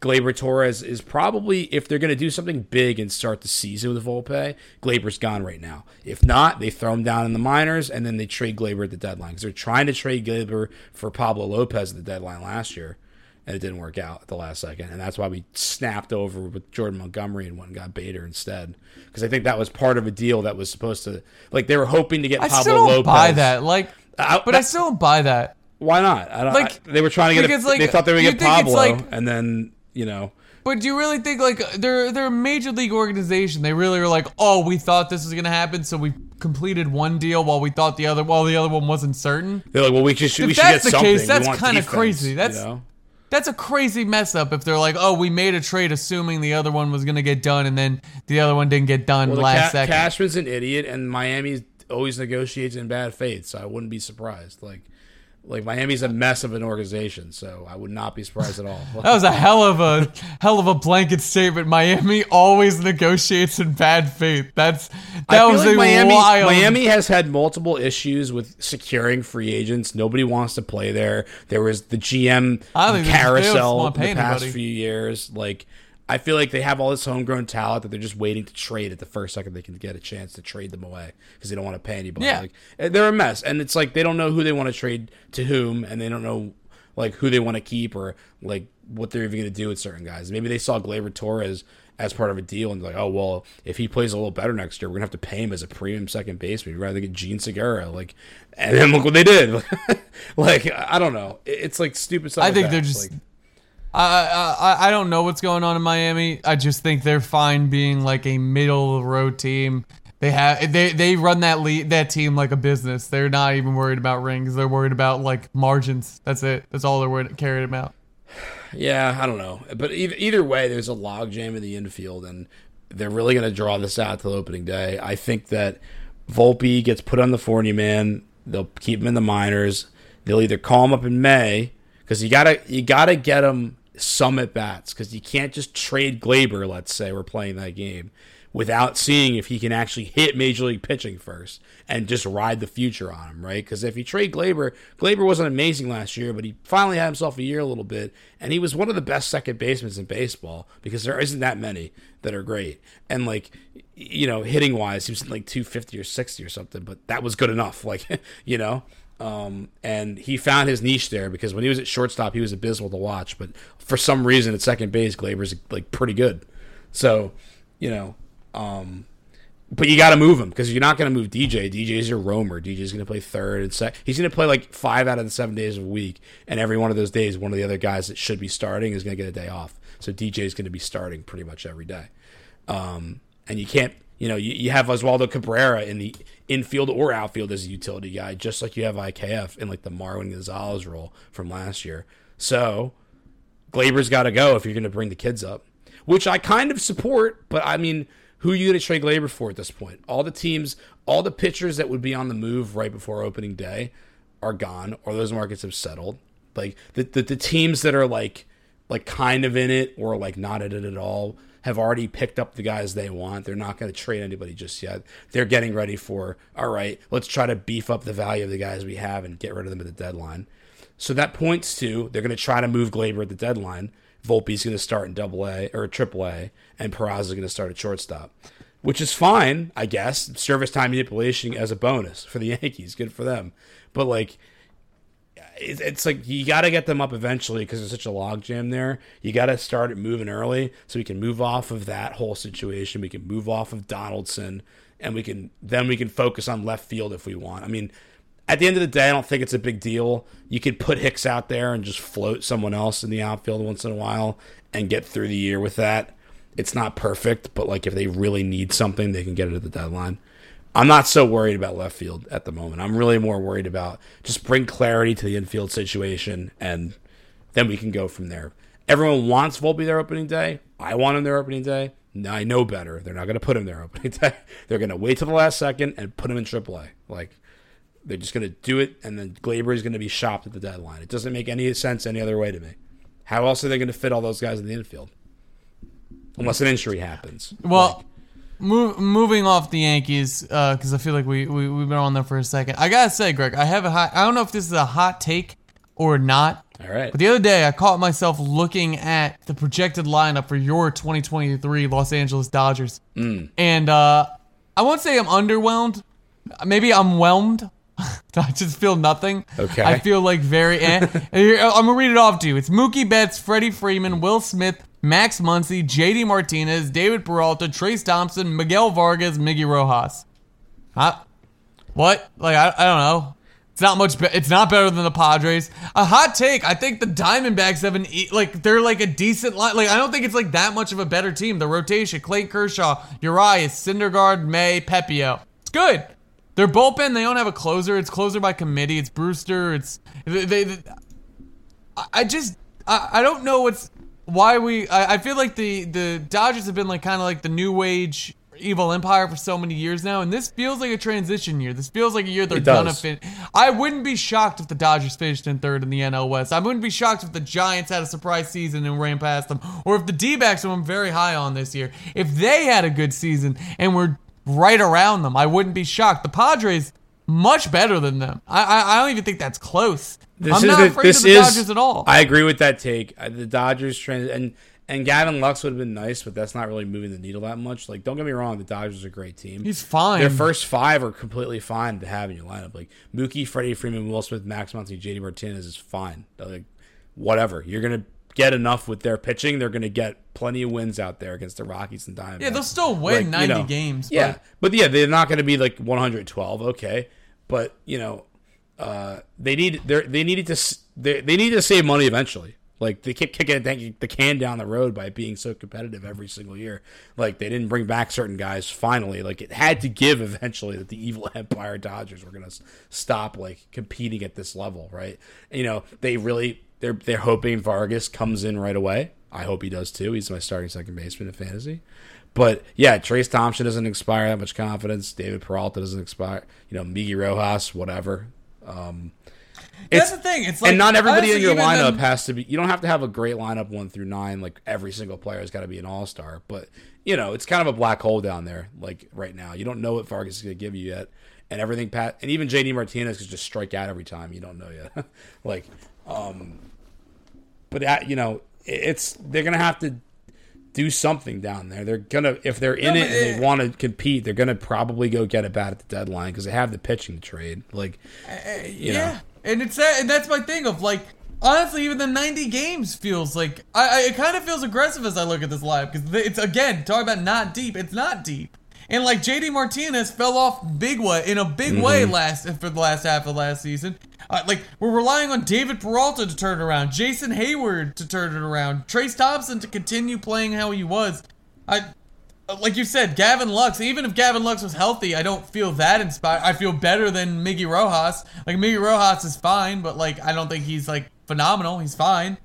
Gleyber Torres is probably if they're going to do something big and start the season with Volpe, Gleyber's gone right now. If not, they throw him down in the minors and then they trade Gleyber at the deadline because they're trying to trade Gleyber for Pablo Lopez at the deadline last year, and it didn't work out at the last second, and that's why we snapped over with Jordan Montgomery and went and got Bader instead because I think that was part of a deal that was supposed to like they were hoping to get I Pablo still don't Lopez. buy that. Like, I- but I still don't buy that. Why not? I don't, Like, I- they were trying to get. because, A, like, they thought they were going to get Pablo, like- and then you know. But do you really think like they're they're a major league organization? They really are like, oh, we thought this was gonna happen, so we completed one deal while we thought the other while the other one wasn't certain. They're like, well, we just we should get that's the something. case, that's kinda defense, crazy. you That's- know? That's a crazy mess up if they're like, oh, we made a trade assuming the other one was gonna get done, and then the other one didn't get done well, last Ca- second. Cashman's an idiot, and Miami always negotiates in bad faith, so I wouldn't be surprised. Like, like Miami's a mess of an organization, so I would not be surprised at all. That was a hell of a hell of a blanket statement. Miami always negotiates in bad faith. That's that was like a Miami, wild. Miami has had multiple issues with securing free agents. Nobody wants to play there. There was the GM I don't think they- they just carousel in the past anybody. few years. Like, I feel like they have all this homegrown talent that they're just waiting to trade at the first second they can get a chance to trade them away because they don't want to pay anybody. Yeah. Like, eh, they're a mess, and it's like they don't know who they want to trade to whom, and they don't know like who they want to keep or like what they're even going to do with certain guys. Maybe they saw Gleyber Torres as part of a deal and they're like, oh well, if he plays a little better next year, we're gonna have to pay him as a premium second baseman. We'd rather get Jean Segura, like, and then look what they did. like, I don't know. It's like stupid stuff. I think they're just- like, I, I don't know what's going on in Miami. I just think they're fine being like a middle road team. They have they they run that lead, that team like a business. They're not even worried about rings. They're worried about like margins. That's it. That's all they're worried carried about. yeah, I don't know. But either, either way, there's a logjam in the infield, and they're really going to draw this out till opening day. I think that Volpe gets put on the 40 man. They'll keep him in the minors. They'll either call him up in May because you gotta you gotta get him some at bats because you can't just trade Gleyber. Let's say we're playing that game without seeing if he can actually hit major league pitching first and just ride the future on him, right? Because if you trade Gleyber, Gleyber wasn't amazing last year, but he finally had himself a year a little bit, and he was one of the best second basemen in baseball because there isn't that many that are great. And like, you know, hitting wise, he was like 250 or 60 or something, but that was good enough, like, you know. Um, and he found his niche there because when he was at shortstop, he was abysmal to watch. But for some reason, at second base, Gleyber's like pretty good. So, you know, um, but you got to move him because you're not going to move DJ. DJ's your roamer. DJ's going to play third and sec. He's going to play like five out of the seven days of a week, and every one of those days, one of the other guys that should be starting is going to get a day off. So DJ's going to be starting pretty much every day. Um, and you can't, you know, you, you have Oswaldo Cabrera in the infield or outfield as a utility guy, just like you have IKF in like the Marwin Gonzalez role from last year. So Gleyber's got to go if you're going to bring the kids up, which I kind of support. But I mean, who are you going to trade Gleyber for at this point? All the teams, all the pitchers that would be on the move right before opening day are gone, or those markets have settled. Like the the, the teams that are like like kind of in it or like not in it at all have already picked up the guys they want. They're not going to trade anybody just yet. They're getting ready for all right. Let's try to beef up the value of the guys we have and get rid of them at the deadline. So that points to they're going to try to move Gleyber at the deadline. Volpe's going to start in Double A or Triple A, and Peraza is going to start at shortstop, which is fine, I guess. Service time manipulation as a bonus for the Yankees, good for them. But like, it's like you got to get them up eventually because there's such a logjam there. You got to start it moving early so we can move off of that whole situation. We can move off of Donaldson, and we can then we can focus on left field if we want. I mean, at the end of the day, I don't think it's a big deal. You could put Hicks out there and just float someone else in the outfield once in a while and get through the year with that. It's not perfect, but like if they really need something, they can get it at the deadline. I'm not so worried about left field at the moment. I'm really more worried about just bring clarity to the infield situation and then we can go from there. Everyone wants Volpe their opening day. I want him their opening day. I know better. They're not going to put him there opening day. They're going to wait till the last second and put him in AAA. Like they're just going to do it, and then Gleyber is going to be shopped at the deadline. It doesn't make any sense any other way to me. How else are they going to fit all those guys in the infield? Unless an injury happens. Well, like, move, moving off the Yankees, because uh, I feel like we, we, we've been on there for a second. I got to say, Greg, I have a hot, I don't know if this is a hot take or not. All right. But the other day, I caught myself looking at the projected lineup for your 2023 Los Angeles Dodgers. Mm. And uh, I won't say I'm underwhelmed. Maybe I'm whelmed. I just feel nothing. Okay. I feel like very. Eh. I'm gonna read it off to you. It's Mookie Betts, Freddie Freeman, Will Smith, Max Muncy, JD Martinez, David Peralta, Trayce Thompson, Miguel Vargas, Miggy Rojas. Huh? What? Like I, I don't know. It's not much. Be- it's not better than the Padres. A hot take. I think the Diamondbacks have an e- like they're like a decent line. Like I don't think it's like that much of a better team. The rotation: Clayton Kershaw, Urias, Syndergaard, May, Pepiot. It's good. Their bullpen. They don't have a closer. It's closer by committee. It's Brewster. It's they. they I just I, I don't know what's why we. I, I feel like the the Dodgers have been like kind of like the new age evil empire for so many years now, and this feels like a transition year. This feels like a year they're gonna fin. I wouldn't be shocked if the Dodgers finished in third in the NL West. I wouldn't be shocked if the Giants had a surprise season and ran past them, or if the D-backs, who I'm very high on this year, if they had a good season and were right around them, I wouldn't be shocked. The Padres much better than them. I I, I don't even think that's close. This I'm not the, afraid of the is, Dodgers at all. I agree with that take. Uh, the Dodgers trend and and Gavin Lux would have been nice, but that's not really moving the needle that much. Like, don't get me wrong, the Dodgers are a great team. He's fine. Their first five are completely fine to have in your lineup. Like Mookie, Freddie Freeman, Will Smith, Max Muncy, JD Martinez is fine. Like, whatever. You're gonna get enough with their pitching. They're gonna get plenty of wins out there against the Rockies and Diamondbacks. Yeah, they'll still win like, 90 you know, games. But... Yeah, but yeah, they're not gonna be like 112. Okay, but you know, uh, they need they they needed to they, they need to save money eventually. Like they kept kicking the can down the road by being so competitive every single year. Like they didn't bring back certain guys. Finally, like it had to give eventually that the evil Empire Dodgers were going to stop like competing at this level, right? You know they really they're they're hoping Vargas comes in right away. I hope he does too. He's my starting second baseman in fantasy. But yeah, Trayce Thompson doesn't inspire that much confidence. David Peralta doesn't inspire. You know, Miggy Rojas, whatever. Um, that's the thing. It's like and not everybody in your lineup has to be. You don't have to have a great lineup one through nine. Like every single player has got to be an all star. But you know, it's kind of a black hole down there. Like right now, you don't know what Vargas is going to give you yet, and everything. Pat and even JD Martinez could just strike out every time. You don't know yet. like, um, but that, you know, it's they're going to have to do something down there. They're gonna if they're in no, it and they want to compete, they're gonna probably go get it bad at the deadline because they have the pitching to trade. Like, uh, yeah. Know. And it's that, and that's my thing of like, honestly, even the 90 games feels like I, I it kind of feels aggressive as I look at this live because it's again talking about not deep. It's not deep, and like JD Martinez fell off big way in a big mm-hmm. way last for the last half of last season. Uh, like we're relying on David Peralta to turn it around, Jason Heyward to turn it around, Trayce Thompson to continue playing how he was. I uh, like you said, Gavin Lux. Even if Gavin Lux was healthy, I don't feel that inspired. I feel better than Miggy Rojas. Like Miggy Rojas is fine, but like I don't think he's like phenomenal. He's fine.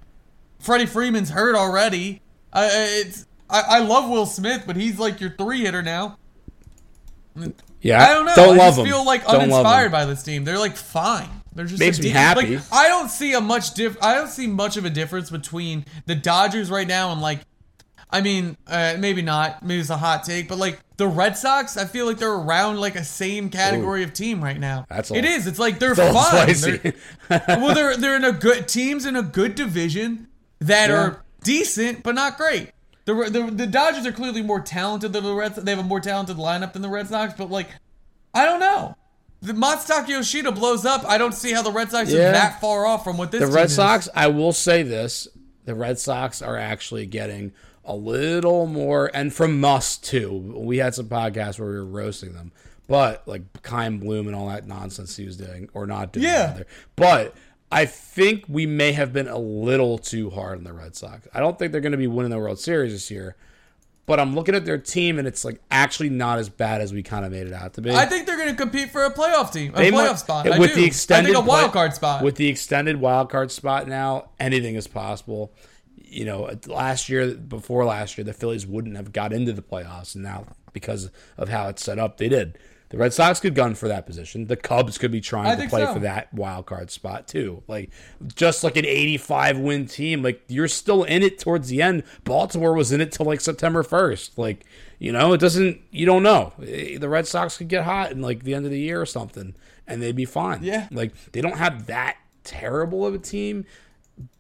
Freddie Freeman's hurt already. I it's I, I love Will Smith, but he's like your three hitter now. Yeah, I don't know. Don't I love just feel like don't uninspired by this team. They're like fine. They're just makes me happy. Like, I don't see a much diff. I don't see much of a difference between the Dodgers right now and like I mean, uh, maybe not. Maybe it's a hot take, but like the Red Sox, I feel like they're around like a same category Ooh, of team right now. That's it is. It's like they're fine. They're, well, they're they're in a good teams in a good division that yeah. are decent but not great. The, the the Dodgers are clearly more talented than the Red. They have a more talented lineup than the Red Sox, but like, I don't know. The Masataka Yoshida blows up. I don't see how the Red Sox yeah. are that far off from what this. The Red Sox. I will say this: the Red Sox are actually getting a little more, and from us too. We had some podcasts where we were roasting them, but like Kyle Bloom and all that nonsense he was doing or not doing. Yeah. rather. But I think we may have been a little too hard on the Red Sox. I don't think they're going to be winning the World Series this year. But I'm looking at their team and it's like actually not as bad as we kind of made it out to be. I think they're going to compete for a playoff team, a They playoff might- spot. I with do. the extended I think a wild card spot. With the extended wild card spot now, anything is possible. You know, last year, before last year, the Phillies wouldn't have got into the playoffs, and now because of how it's set up, they did. The Red Sox could gun for that position. The Cubs could be I trying to play so. for that wild card spot too. Like just like an 85 win team, like you're still in it towards the end. Baltimore was in it till like September 1st. Like, you know, it doesn't you don't know. Eh, The Red Sox could get hot in like the end of the year or something and they'd be fine. Yeah. Like they don't have that terrible of a team,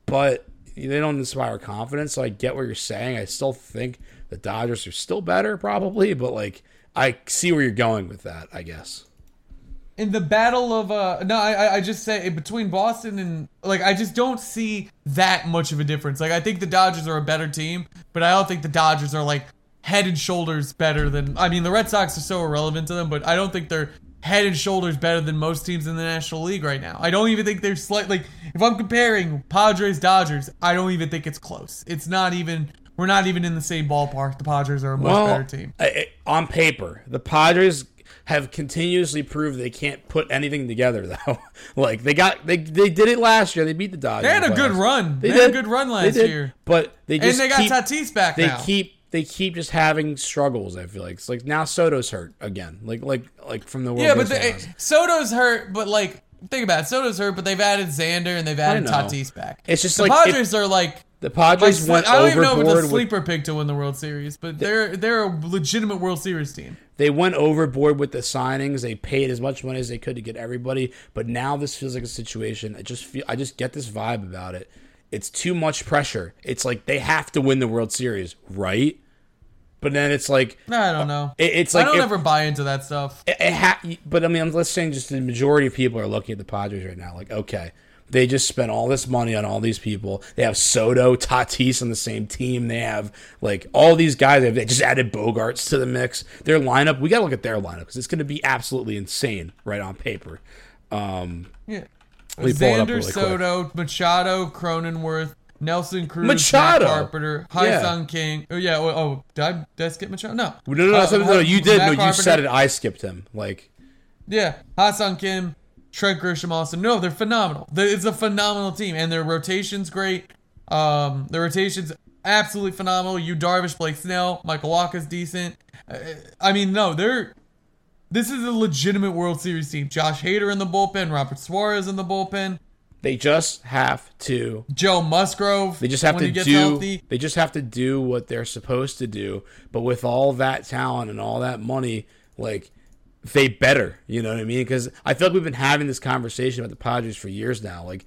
but they don't inspire confidence. So I get what you're saying. I still think the Dodgers are still better, probably, but like I see where you're going with that. I guess. in the battle of uh no I I- just say between Boston and like I just don't see that much of a difference. Like I think the Dodgers are a better team, but I don't think the Dodgers are like head and shoulders better than I mean the Red Sox are so irrelevant to them, but I don't think they're head and shoulders better than most teams in the National League right now. I don't even think they're slight like if I'm comparing Padres Dodgers, I don't even think it's close. It's not even we're not even in the same ballpark. The Padres are a much better team. I- on paper, the Padres have continuously proved they can't put anything together though. like they got they they did it last year. They beat the Dodgers. They had a good run. They, did. had a good run last year. But they And just they got keep, Tatis back They now. keep they keep just having struggles. I feel like it's like now Soto's hurt again. Like like like from the World Yeah, but Baseball the, last- Soto's hurt, but like think about it, Soto's hurt, but they've added Xander and they've added. Tatis back. It's just the like- Padres are like. The Padres sli- went I don't even know if overboard it's a with sleeper pick to win the World Series, but they're they're a legitimate World Series team. they went overboard with the signings. They paid as much money as they could to get everybody, but now this feels like a situation. I just feel I just get this vibe about it. It's too much pressure. It's like they have to win the World Series, right? But then it's like I don't know. Uh, it- it's like I don't if- ever buy into that stuff. it, it ha- but I mean, I'm let's saying just the majority of people are looking at the Padres right now, like, okay, they just spent all this money on all these people. They have Soto, Tatis on the same team. They have like all these guys. They just added Bogaerts to the mix. Their lineup, we got to look at their lineup because it's going to be absolutely insane right on paper. Um, Yeah. Let me pull it up Xander really quick. Soto, Machado, Cronenworth, Nelson Cruz, Machado! Matt Carpenter, Hai Yeah. Sung King. Oh yeah. Oh, oh did I, did I skip Machado? No. no, no, no, Uh, no, no, you did. Matt No, you Carpenter, said it. I skipped him. Like, Yeah, Ha-Sung Kim, Trent Grisham Austin. No, they're phenomenal. It's a phenomenal team, and their rotation's great. Um, their rotation's absolutely phenomenal. You Darvish, Blake Snell, Michael Walker's decent. Uh, I mean, no, they're. This is a legitimate World Series team. Josh Hader in the bullpen, Robert Suarez in the bullpen, they just have to Joe Musgrove. They just have to do. healthy. They just have to do what they're supposed to do. But with all that talent and all that money, like they better. You know what I mean? Because I feel like we've been having this conversation about the Padres for years now. Like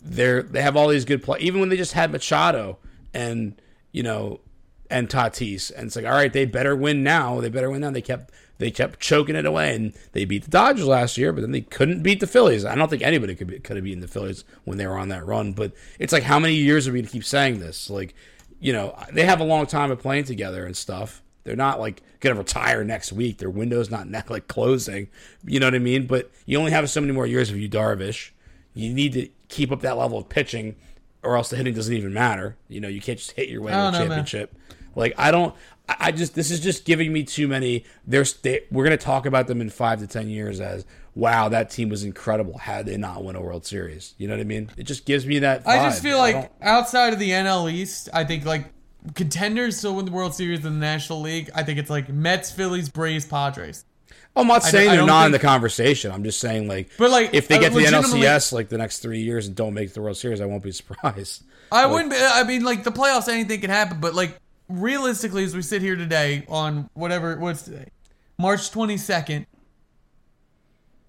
they're they have all these good play. Even when they just had Machado and you know and Tatis, and it's like, all right, they better win now. They better win now. They kept they kept choking it away, and they beat the Dodgers last year, but then they couldn't beat the Phillies. I don't think anybody could could have beaten the Phillies when they were on that run. But it's like, how many years are we to keep saying this? Like, you know, they have a long time of playing together and stuff. They're not like gonna retire next week. Their window's not like closing. You know what I mean? But you only have so many more years of you, Darvish. You need to keep up that level of pitching, or else the hitting doesn't even matter. You know, you can't just hit your way to I a don't man. championship. Like I don't. I just this is just giving me too many. There's they, we're gonna talk about them in five to ten years as wow that team was incredible had they not won a World Series. You know what I mean? It just gives me that. I just feel I like outside of the NL East, I think like contenders to win the World Series in the National League. I think it's like Mets, Phillies, Braves, Padres. I'm not saying I they're not in the conversation. I'm just saying like, But, like, if they get to the NLCS like the next three years and don't make the World Series, I won't be surprised. I wouldn't. Be, I mean, like the playoffs, anything can happen. But like realistically, as we sit here today on whatever what's today, March twenty second.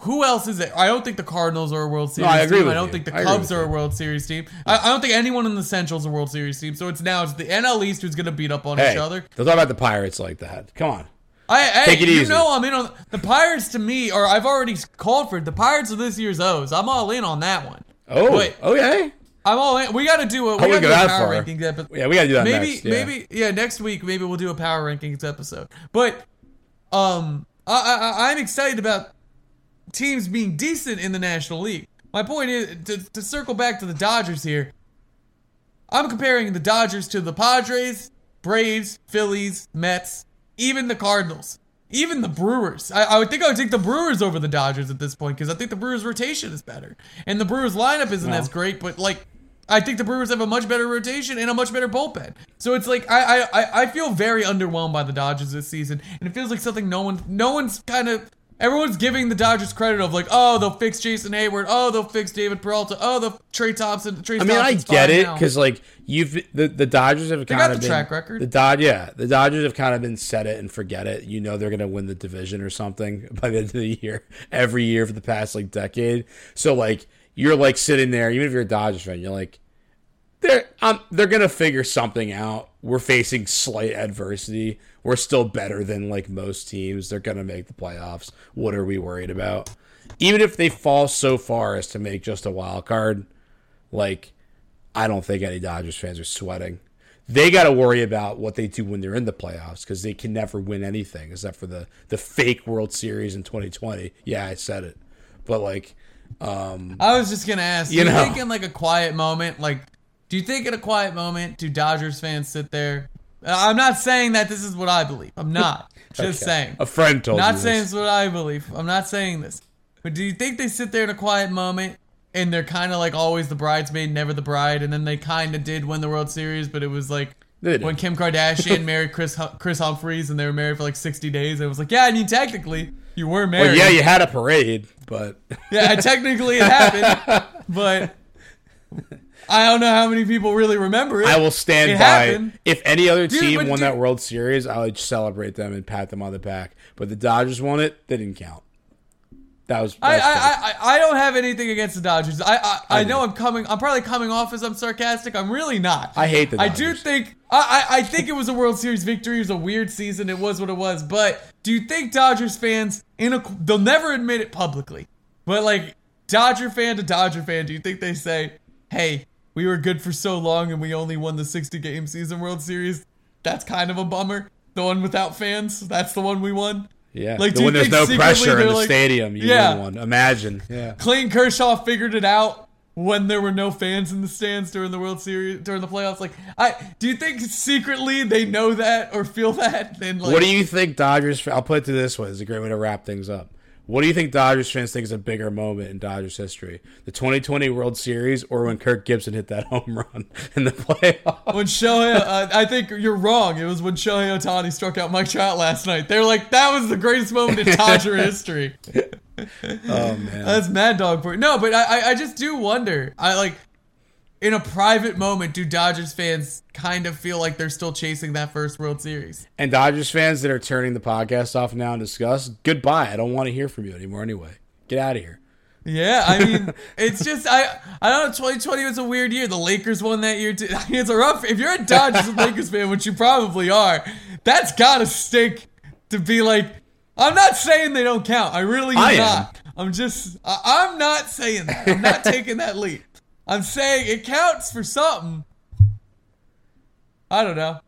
Who else is it? I don't think the Cardinals are a World Series I agree team. I don't you. think the I Cubs are a. World Series team. I, I don't think anyone in the Central is a World Series team. So it's now it's the NL East who's going to beat up on Hey, each other. don't talk about the Pirates like that. Come on. I, Take it you easy. know I'm in on the Pirates. To me, or I've already called for it. The Pirates are this year's O's. I'm all in on that one. Oh, Wait. okay. I'm all in. We got to do a we got to do a power far. rankings episode. Yeah, we gotta do that maybe next. Yeah. maybe yeah next week maybe we'll do a power rankings episode. But um I, I, I'm excited about teams being decent in the National League. My point is to, to circle back to the Dodgers here. I'm comparing the Dodgers to the Padres, Braves, Phillies, Mets, even the Cardinals, even the Brewers. I, I would think I would take the Brewers over the Dodgers at this point because I think the Brewers' rotation is better, and the Brewers' lineup isn't Well. as great. But like, I think the Brewers have a much better rotation and a much better bullpen. So it's like I I, I- I feel very underwhelmed by the Dodgers this season, and it feels like something no one no one's kind of. Everyone's giving the Dodgers credit of like, oh, they'll fix Jason Heyward, oh, they'll fix David Peralta, oh, they'll Trey Thompson. Trey I mean, I get it because like you've the the Dodgers have kind of the been, track record. The Dod, yeah, the Dodgers have kind of been set it and forget it. You know they're gonna win the division or something by the end of the year every year for the past like decade. So like you're like sitting there, even if you're a Dodgers fan, you're like they're um they're gonna figure something out. We're facing slight adversity. We're still better than like most teams. They're gonna make the playoffs. What are we worried about? Even if they fall so far as to make just a wild card, like I don't think any Dodgers fans are sweating. They got to worry about what they do when they're in the playoffs because they can never win anything except for the the fake World Series in 2020. Yeah, I said it, but like, um, I was just gonna ask. You you, know. think in like a quiet moment, like, do you think in a quiet moment, do Dodgers fans sit there? I'm not saying that this is what I believe. I'm not. Just okay. saying. a friend told Not you saying this. it's what I believe. I'm not saying this. But do you think they sit there in a quiet moment and they're kind of like always the bridesmaid, never the bride, and then they kind of did win the World Series, but it was like when Kim Kardashian married Chris Hu- Kris Humphries and they were married for like 60 days. It was like, yeah, I mean technically you were married. Well, yeah, you had a parade, but Yeah, technically it happened, but I don't know how many people really remember it. I will stand It by. happened. If any other Dude, team won dude- that World Series, I would celebrate them and pat them on the back. But the Dodgers won it; they didn't count. That was. I, I. I, I don't have anything against the Dodgers. I, I, I I know. I'm coming. I'm probably coming off as I'm sarcastic. I'm really not. I hate the I do think. I, I, I think it was a World Series victory. It was a weird season. It was what it was. But do you think Dodgers fans in a they'll never admit it publicly, but like Dodger fan to Dodger fan, do you think they say, "Hey, we were good for so long and we only won the 60 game season World Series"? That's kind of a bummer. The one without fans. That's the one we won. yeah, like, the- do you when there's no pressure in the like- stadium, you Yeah. win one. Imagine. Yeah. Clayton Kershaw figured it out when there were no fans in the stands during the World Series during the playoffs. Like, I do you think secretly they know that or feel that? Then like, What do you think Dodgers? I'll put it to this way: it's a great way to wrap things up. What do you think Dodgers fans think is a bigger moment in Dodgers history? The 2020 World Series or when Kirk Gibson hit that home run in the playoffs? when Shohei, uh, I think you're wrong. It was when Shohei Ohtani struck out Mike Trout last night. They're like, that was the greatest moment in Dodger history. Oh man. That's Mad Dog for no, but I, I, I just do wonder. I like in a private moment, do Dodgers fans kind of feel like they're still chasing that first World Series? And Dodgers fans that are turning the podcast off now and discuss, goodbye. I don't want to hear from you anymore anyway. Get out of here. Yeah, I mean, it's just I I don't know. 2020 was a weird year. The Lakers won that year too. It's a rough. If you're a Dodgers and Lakers fan, which you probably are, that's gotta stink to be like. I'm not saying they don't count. I really am I am. I'm just. I, I'm not saying that. I'm not taking that leap. I'm saying it counts for something. I don't know.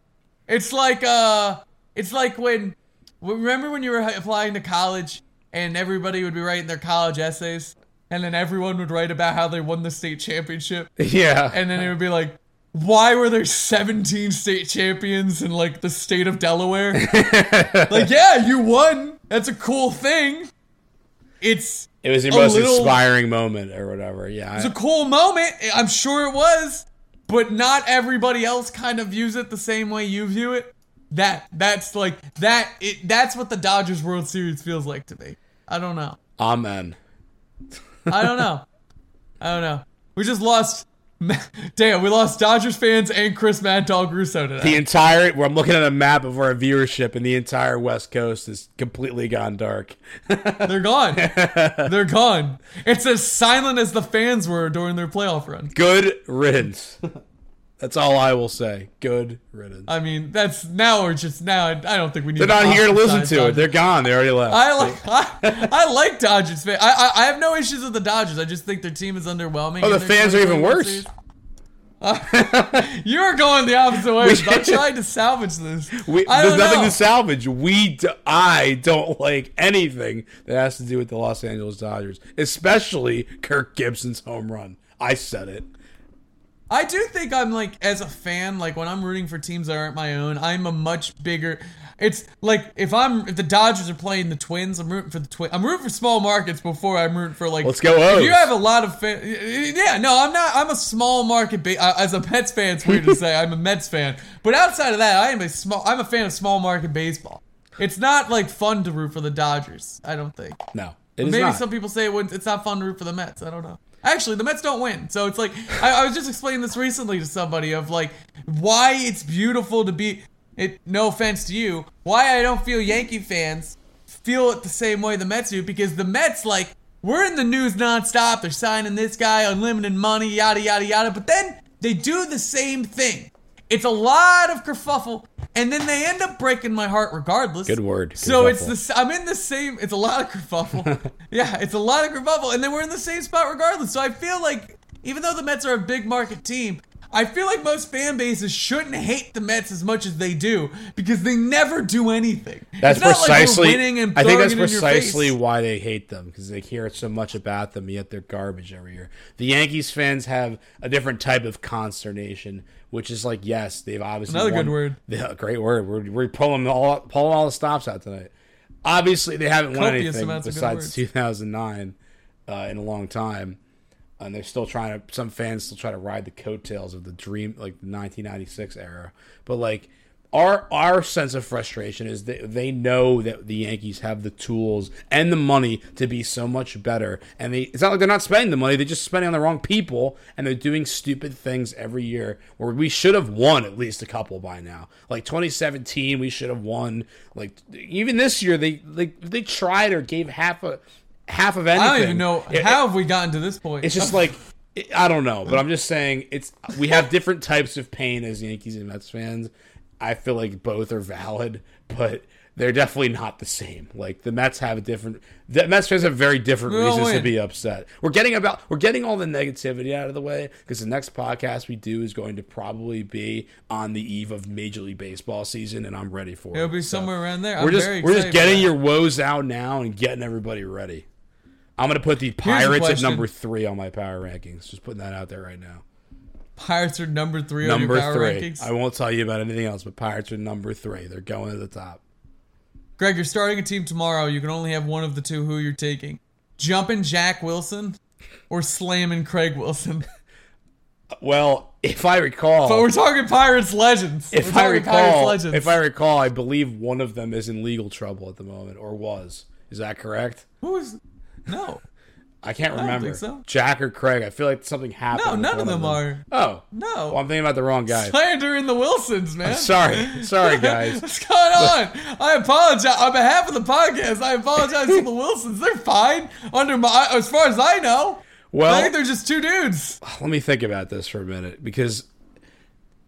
It's like uh, it's like when remember when you were applying to college and everybody would be writing their college essays, and then everyone would write about how they won the state championship, Yeah. and then it would be like, why were there 17 state champions in like the state of Delaware? like, yeah, you won. That's a cool thing. It's it was your most little- inspiring moment or whatever. Yeah. It was a cool moment. I'm sure it was, but not everybody else kind of views it the same way you view it. That that's like that. It that's what the Dodgers World Series feels like to me. I don't know. Amen. I don't know. I don't know. We just lost. Damn, we lost Dodgers fans and Chris Mad Dog Russo today. The entire, where I'm looking at a map of our viewership, and the entire West Coast is completely gone dark. They're gone. They're gone. It's as silent as the fans were during their playoff run. Good riddance. That's all I will say. Good riddance. I mean, that's now we're just now. I don't think we need. To. They're not here to listen to it. They're gone. They already left. I like I, I like Dodgers. I, I I have no issues with the Dodgers. I just think their team is underwhelming. Oh, the fans are even worse. Series. You're going the opposite way. I'm trying to salvage this. We, there's nothing know. to salvage. We, do, I don't like anything that has to do with the Los Angeles Dodgers, especially Kirk Gibson's home run. I said it. I do think I'm like as a fan, like when I'm rooting for teams that aren't my own, I'm a much bigger. It's like if I'm if the Dodgers are playing the Twins, I'm rooting for the Twins. I'm rooting for small markets before I'm rooting for like. Let's go If you have a lot of fan, yeah, no, I'm not. I'm a small market ba- uh, as a Mets fan. It's weird to say I'm a Mets fan, but outside of that, I am a small. I'm a fan of small market baseball. It's not like fun to root for the Dodgers. I don't think. No, it is Maybe not. some people say it wouldn't, it's not fun to root for the Mets. I don't know. Actually, the Mets don't win, so it's like I, I was just explaining this recently to somebody of like why it's beautiful to be. It no offense to you, why I don't feel Yankee fans feel it the same way the Mets do because the Mets like we're in the news nonstop. They're signing this guy, unlimited money, yada yada yada. But then they do the same thing. It's a lot of kerfuffle, and then they end up breaking my heart regardless. Good word, So it's the I'm in the same. It's a lot of kerfuffle. yeah, it's a lot of kerfuffle, and then we're in the same spot regardless. So I feel like even though the Mets are a big market team, I feel like most fan bases shouldn't hate the Mets as much as they do because they never do anything. That's it's not precisely. Like we're winning and I think that's precisely why they hate them because they hear so much about them, yet they're garbage every year. The Yankees fans have a different type of consternation, which is like, yes, they've obviously Another won- good word. Yeah, great word. We're, we're pulling all pulling all the stops out tonight. Obviously, they haven't won Copious anything of good besides 2009 uh, in a long time, and they're still trying to. Some fans still try to ride the coattails of the dream, like the 1996 era. But like our our sense of frustration is that they know that the Yankees have the tools and the money to be so much better, and they it's not like they're not spending the money; they're just spending on the wrong people, and they're doing stupid things every year. Where we should have won at least a couple by now. Like 2017, we should have won. Like even this year, they they they tried or gave half a half of anything. I don't even know It- how have we gotten to this point. it's just like I don't know, but I'm just saying it's we have different types of pain as Yankees and Mets fans. I feel like both are valid, but they're definitely not the same. Like the Mets have a different. The Mets fans have very different We'll reasons to be upset. We're getting about we're getting all the negativity out of the way because the next podcast we do is going to probably be on the eve of Major League Baseball season, and I'm ready for it. It'll be So somewhere around there. we're I'm just we're just getting your woes out now and getting everybody ready. I'm gonna put the Pirates at number three on my power rankings. Just putting that out there right now. Pirates are number three on Number your power three. rankings. I won't tell you about anything else, but Pirates are number three. They're going to the top. Greg, you're starting a team tomorrow. You can only have one of the two. Who you're taking? Jumping Jack Wilson or slamming Craig Wilson? Well, if I recall, But we're talking Pirates legends. if we're I recall, legends. if I recall, I believe one of them is in legal trouble at the moment, or was. Is that correct? Who is? No, I can't don't remember. think so. Jack or Craig? I feel like something happened. no, none one of them are. Oh, No, well, I'm thinking about the wrong guy. slander in the Wilsons, man. Sorry, sorry, guys. What's going on? I apologize on behalf of the podcast. I apologize to the Wilsons. They're fine under my, as far as I know. Well I think they're just two dudes. let me think about this for a minute because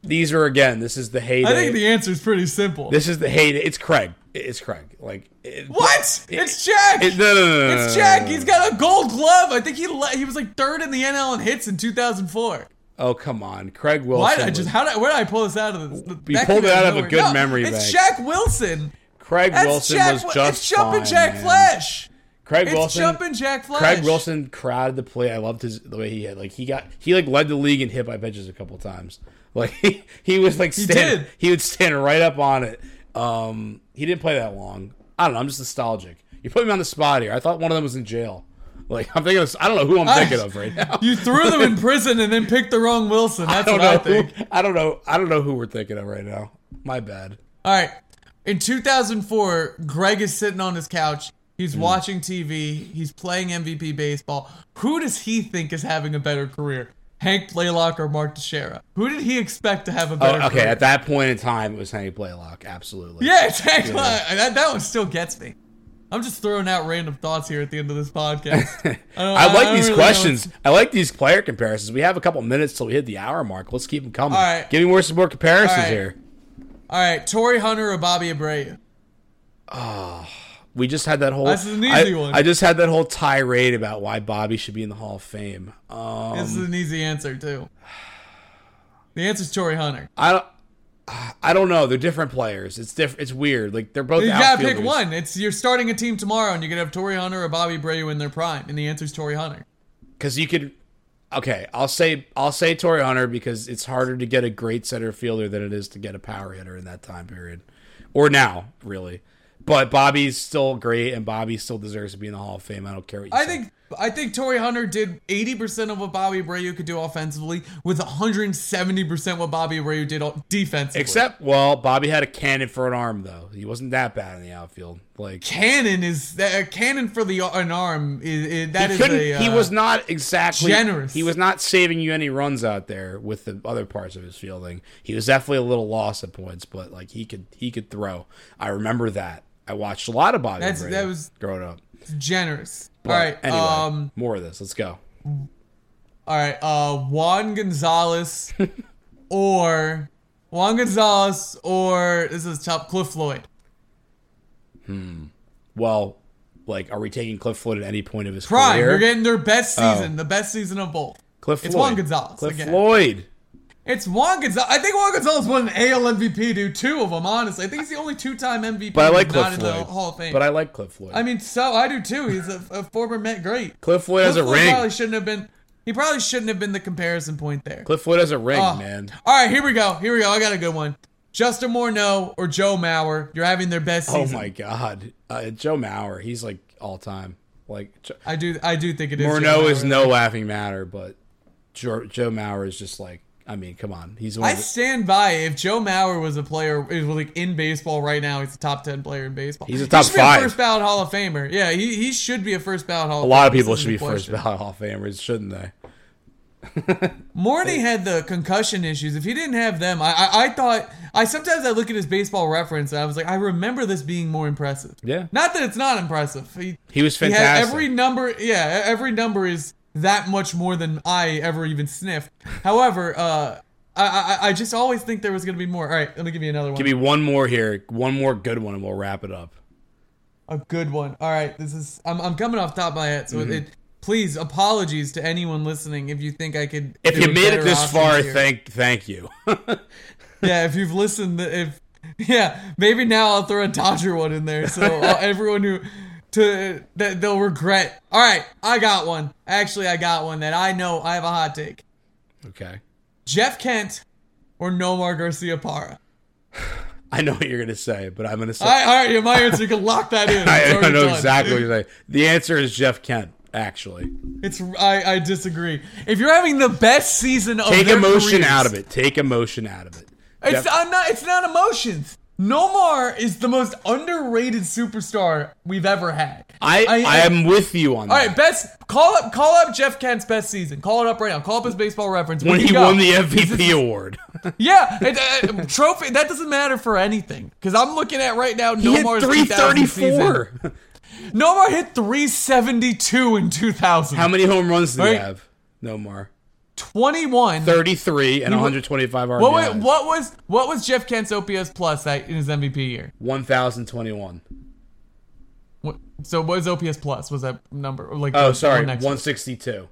these are again. This is the heyday. I think the answer is pretty simple. This is the heyday. It's Craig. It's Craig. Like it, what? It- it's Jack. it- no, no, no, no, It's Jack. He's got a gold glove. I think he le- he was like third in the NL in hits in 2004. Oh come on, Craig Wilson. Why did I just how did where did I pull this out of this? You pulled it out of a good No, memory It's bank. Jack Wilson. Craig That's Wilson Jack. was just it's jumping fine, Jack man. Flash. Craig It's Wilson. jumping Jack Flash. Craig Wilson crowded the play. I loved his the way he had like he got he like led the league in hit by pitches a couple times. Like he, he was like stand, did. he would stand right up on it. Um, he didn't play that long. I don't know. I'm just nostalgic. You put me on the spot here. I thought one of them was in jail. Like I'm thinking. Of, I don't know who I'm I- thinking of right now. You threw them in prison and then picked the wrong Wilson. That's don't what. I think. Who, I don't know. I don't know who we're thinking of right now. My bad. All right. In 2004, Greg is sitting on his couch. He's Hmm. watching TV. He's playing MVP baseball. Who does he think is having a better career? Hank Blalock or Mark Teixeira? Who did he expect to have a Oh, better okay, career? at that point in time, it was Hank Blalock. Absolutely. yeah, it's Hank Blalock. That, that one still gets me. I'm just throwing out random thoughts here at the end of this podcast. I, don't- I like don't these really questions. I like these player comparisons. We have a couple minutes till we hit the hour mark. Let's keep them coming. All right. Give me more some more comparisons All right. here. All right, Torii Hunter or Bobby Abreu? Ah. We just had that whole. This is an easy I, one. I just had that whole tirade about why Bobby should be in the Hall of Fame. Um, This is an easy answer too. The answer is Torii Hunter. I don't. I don't know. They're different players. It's diff- It's weird. Like they're both. You gotta pick one. It's you're starting a team tomorrow, and you're gonna have Torii Hunter or Bobby Abreu in their prime, and the answer is Torii Hunter. because you could. Okay, I'll say I'll say Torii Hunter because it's harder to get a great center fielder than it is to get a power hitter in that time period, or now really. But Bobby's still great, and Bobby still deserves to be in the Hall of Fame. I don't care what you I say. think I think Torii Hunter did 80% of what Bobby Abreu could do offensively, with 170% what Bobby Abreu did defensively. Except, well, Bobby had a cannon for an arm though. He wasn't that bad in the outfield. Like cannon is a cannon for the an arm is, is that he is a uh, he was not exactly generous. He was not saving you any runs out there with the other parts of his fielding. He was definitely a little lost at points, but like he could he could throw. I remember that. I watched a lot of Bobby. That's- that was- growing up. generous. But all right, Anyway, um, more of this. Let's go. all right. Uh, Juan Gonzalez or Juan Gonzalez or this is tough. Cliff Floyd. Hmm. Well, like, are we taking Cliff Floyd at any point of his Prime. career? You're getting their best Oh. season, the best season of both. Cliff It's Juan Gonzalez Cliff again. Floyd. It's Juan Gonzalez. I think Juan Gonzalez won an AL MVP, dude. Two of them, honestly. I think he's the only two-time MVP. But I like Cliff Floyd. the Hall of Fame. But I like Cliff Floyd. I mean, so I do too. He's a, a former Met great. Cliff Floyd has Cliff a Floyd ring. probably shouldn't have been. He probably shouldn't have been the comparison point there. Cliff Floyd has a ring, Oh. man. All right, here we go. Here we go. I got a good one. Justin Morneau or Joe Mauer. You're having their best Oh my God, uh, Joe Mauer. He's like all time. Like I do. I do think it is. Morneau is no laughing matter, but Joe, Joe Mauer is just like. I mean, come on. He's I of the, stand by. If Joe Mauer was a player, is like in baseball right now, he's a top ten player in baseball. He's a He top be five. first ballot Hall of Famer. Yeah, he, he should be a first ballot Hall. a lot of people This should be first ballot Hall of Famers, shouldn't they? Morty had the concussion issues. If he didn't have them, I, I I thought I sometimes I look at his baseball reference and I was like, I remember this being more impressive. Yeah. Not that it's not impressive. He, He was he had fantastic. every number. Yeah, every number is that much more than I ever even sniffed. However, uh, I, I I just always think there was gonna be more. All right, let me give you another one. Give me one more here, one more good one, and we'll wrap it up. a good one. All right, this is I'm I'm coming off the top of my head, so Mm-hmm. it. Please, apologies to anyone listening if you think I could. If you made it this far, here. thank thank you. Yeah, if you've listened, if yeah, maybe now I'll throw a Dodger one in there, so everyone who to that they'll regret. All right, I got one. Actually, I got one that I know. I have a hot take. okay, Jeff Kent or Nomar Garciaparra. I know what you're gonna say, but I'm gonna say All right, all right, yeah, my answer. You can lock that in. I, I know done. exactly what you're saying. The answer is Jeff Kent. Actually, It's I, I disagree. If you're having the best season of take emotion careers- out of it. Take emotion out of it. It's Jeff- I'm not. It's not emotions. Nomar is the most underrated superstar we've ever had. I, I, am with you on All that. right, best call up call up Jeff Kent's best season. Call it up right now. Call up his baseball reference. when he won the MVP award, yeah it, uh, trophy. That doesn't matter for anything because I'm looking at right now. he hit Nomar's 334. Nomar hit 372 in 2000. How many home runs did he Right. have? No more. 21. 33 and 125 RBIs. What, wa- what was what was Jeff Kent's OPS plus that in his MVP year? 1021. What, so what is OPS plus? Was that number like? Oh, sorry, one next to it? 162.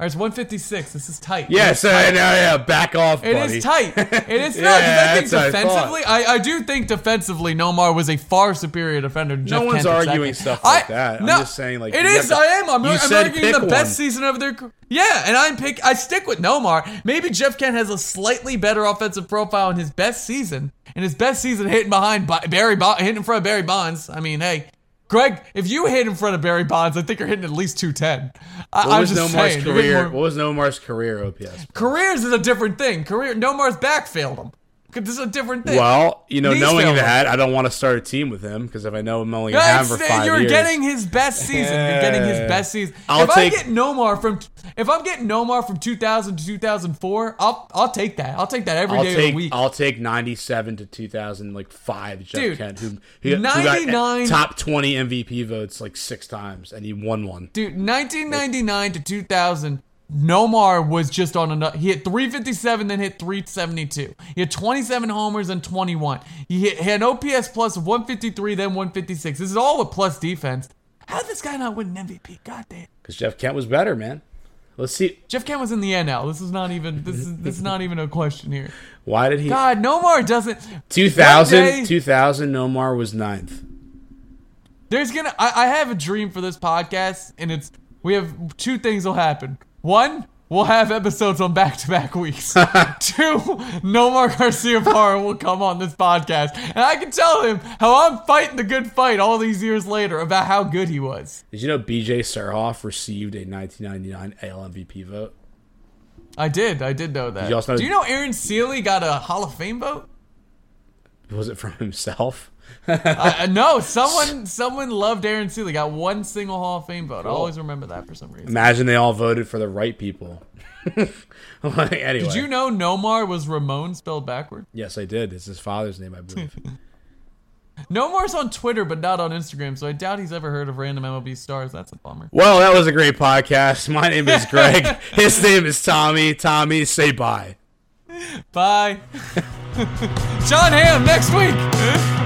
All right, it's 156. This is tight. Yes, It I tight. know. Yeah, back off, It buddy. is tight. It is Yeah, I think what I defensively, I, I, do think defensively, Nomar was a far superior defender. Than Jeff one's Kent arguing stuff like I- that. I'm no, just saying, like, it is. to- I am. I'm, I'm arguing the pick best season of their. career. Yeah, and I'm pick. I stick with Nomar. Maybe Jeff Kent has a slightly better offensive profile in his best season. In his best season, hitting behind Barry, hitting in front of Barry Bonds. I mean, hey. Greg, if you hit in front of Barry Bonds, I think you're hitting at least 210. I, What I'm was just Nomar's saying. career? more- What was Nomar's career OPS? Careers is a different thing. Career Nomar's back failed him. 'Cause This is a different thing. Well, you know, Knees knowing that, I don't want to start a team with him because if I know I'm only No, gonna have for five you're years, getting his best season. You're getting his best season. I'll if take- I get Nomar from, if I'm getting Nomar from 2000 to 2004, I'll I'll take that. I'll take that every I'll day of the take week. I'll take 97 to 2000 like five Jeff Dude, Kent who, who, who 99 got top 20 MVP votes like six times and he won one. Dude, 1999 to 2000, Nomar was just on another. He hit 357, then hit 372. He had 27 homers and 21. He, hit, he had an OPS plus of 153, then 156. This is all with plus defense. How did this guy not win an MVP? God damn. Because Jeff Kent was better, man. Let's see. Jeff Kent was in the NL. This is not even this is this is not even a question here. Why did he? God, Nomar doesn't. 2000, day- 2000, Nomar was ninth. There's gonna. I, I have a dream for this podcast, and it's we have two things will happen. One, we'll have episodes on back-to-back weeks. Two, Nomar Garciaparra will come on this podcast, and I can tell him how I'm fighting the good fight all these years later about how good he was. Did you know B.J. Surhoff received a 1999 AL MVP vote? I did. I did know that. you know- Do you know Aaron Sele got a Hall of Fame vote? Was it from himself? I- no, someone someone loved Aaron Sele. Got one single Hall of Fame vote. I always remember that for some reason. Imagine they all voted for the right people. Like, anyway, Did you know Nomar was Ramon spelled backward? Yes, I did. It's his father's name, I believe. Nomar's on Twitter, but not on Instagram, so I doubt he's ever heard of random MLB stars. That's a bummer. well, that was a great podcast. My name is Greg. His name is Tommy. Tommy, say bye. Bye. Jon Hamm next week.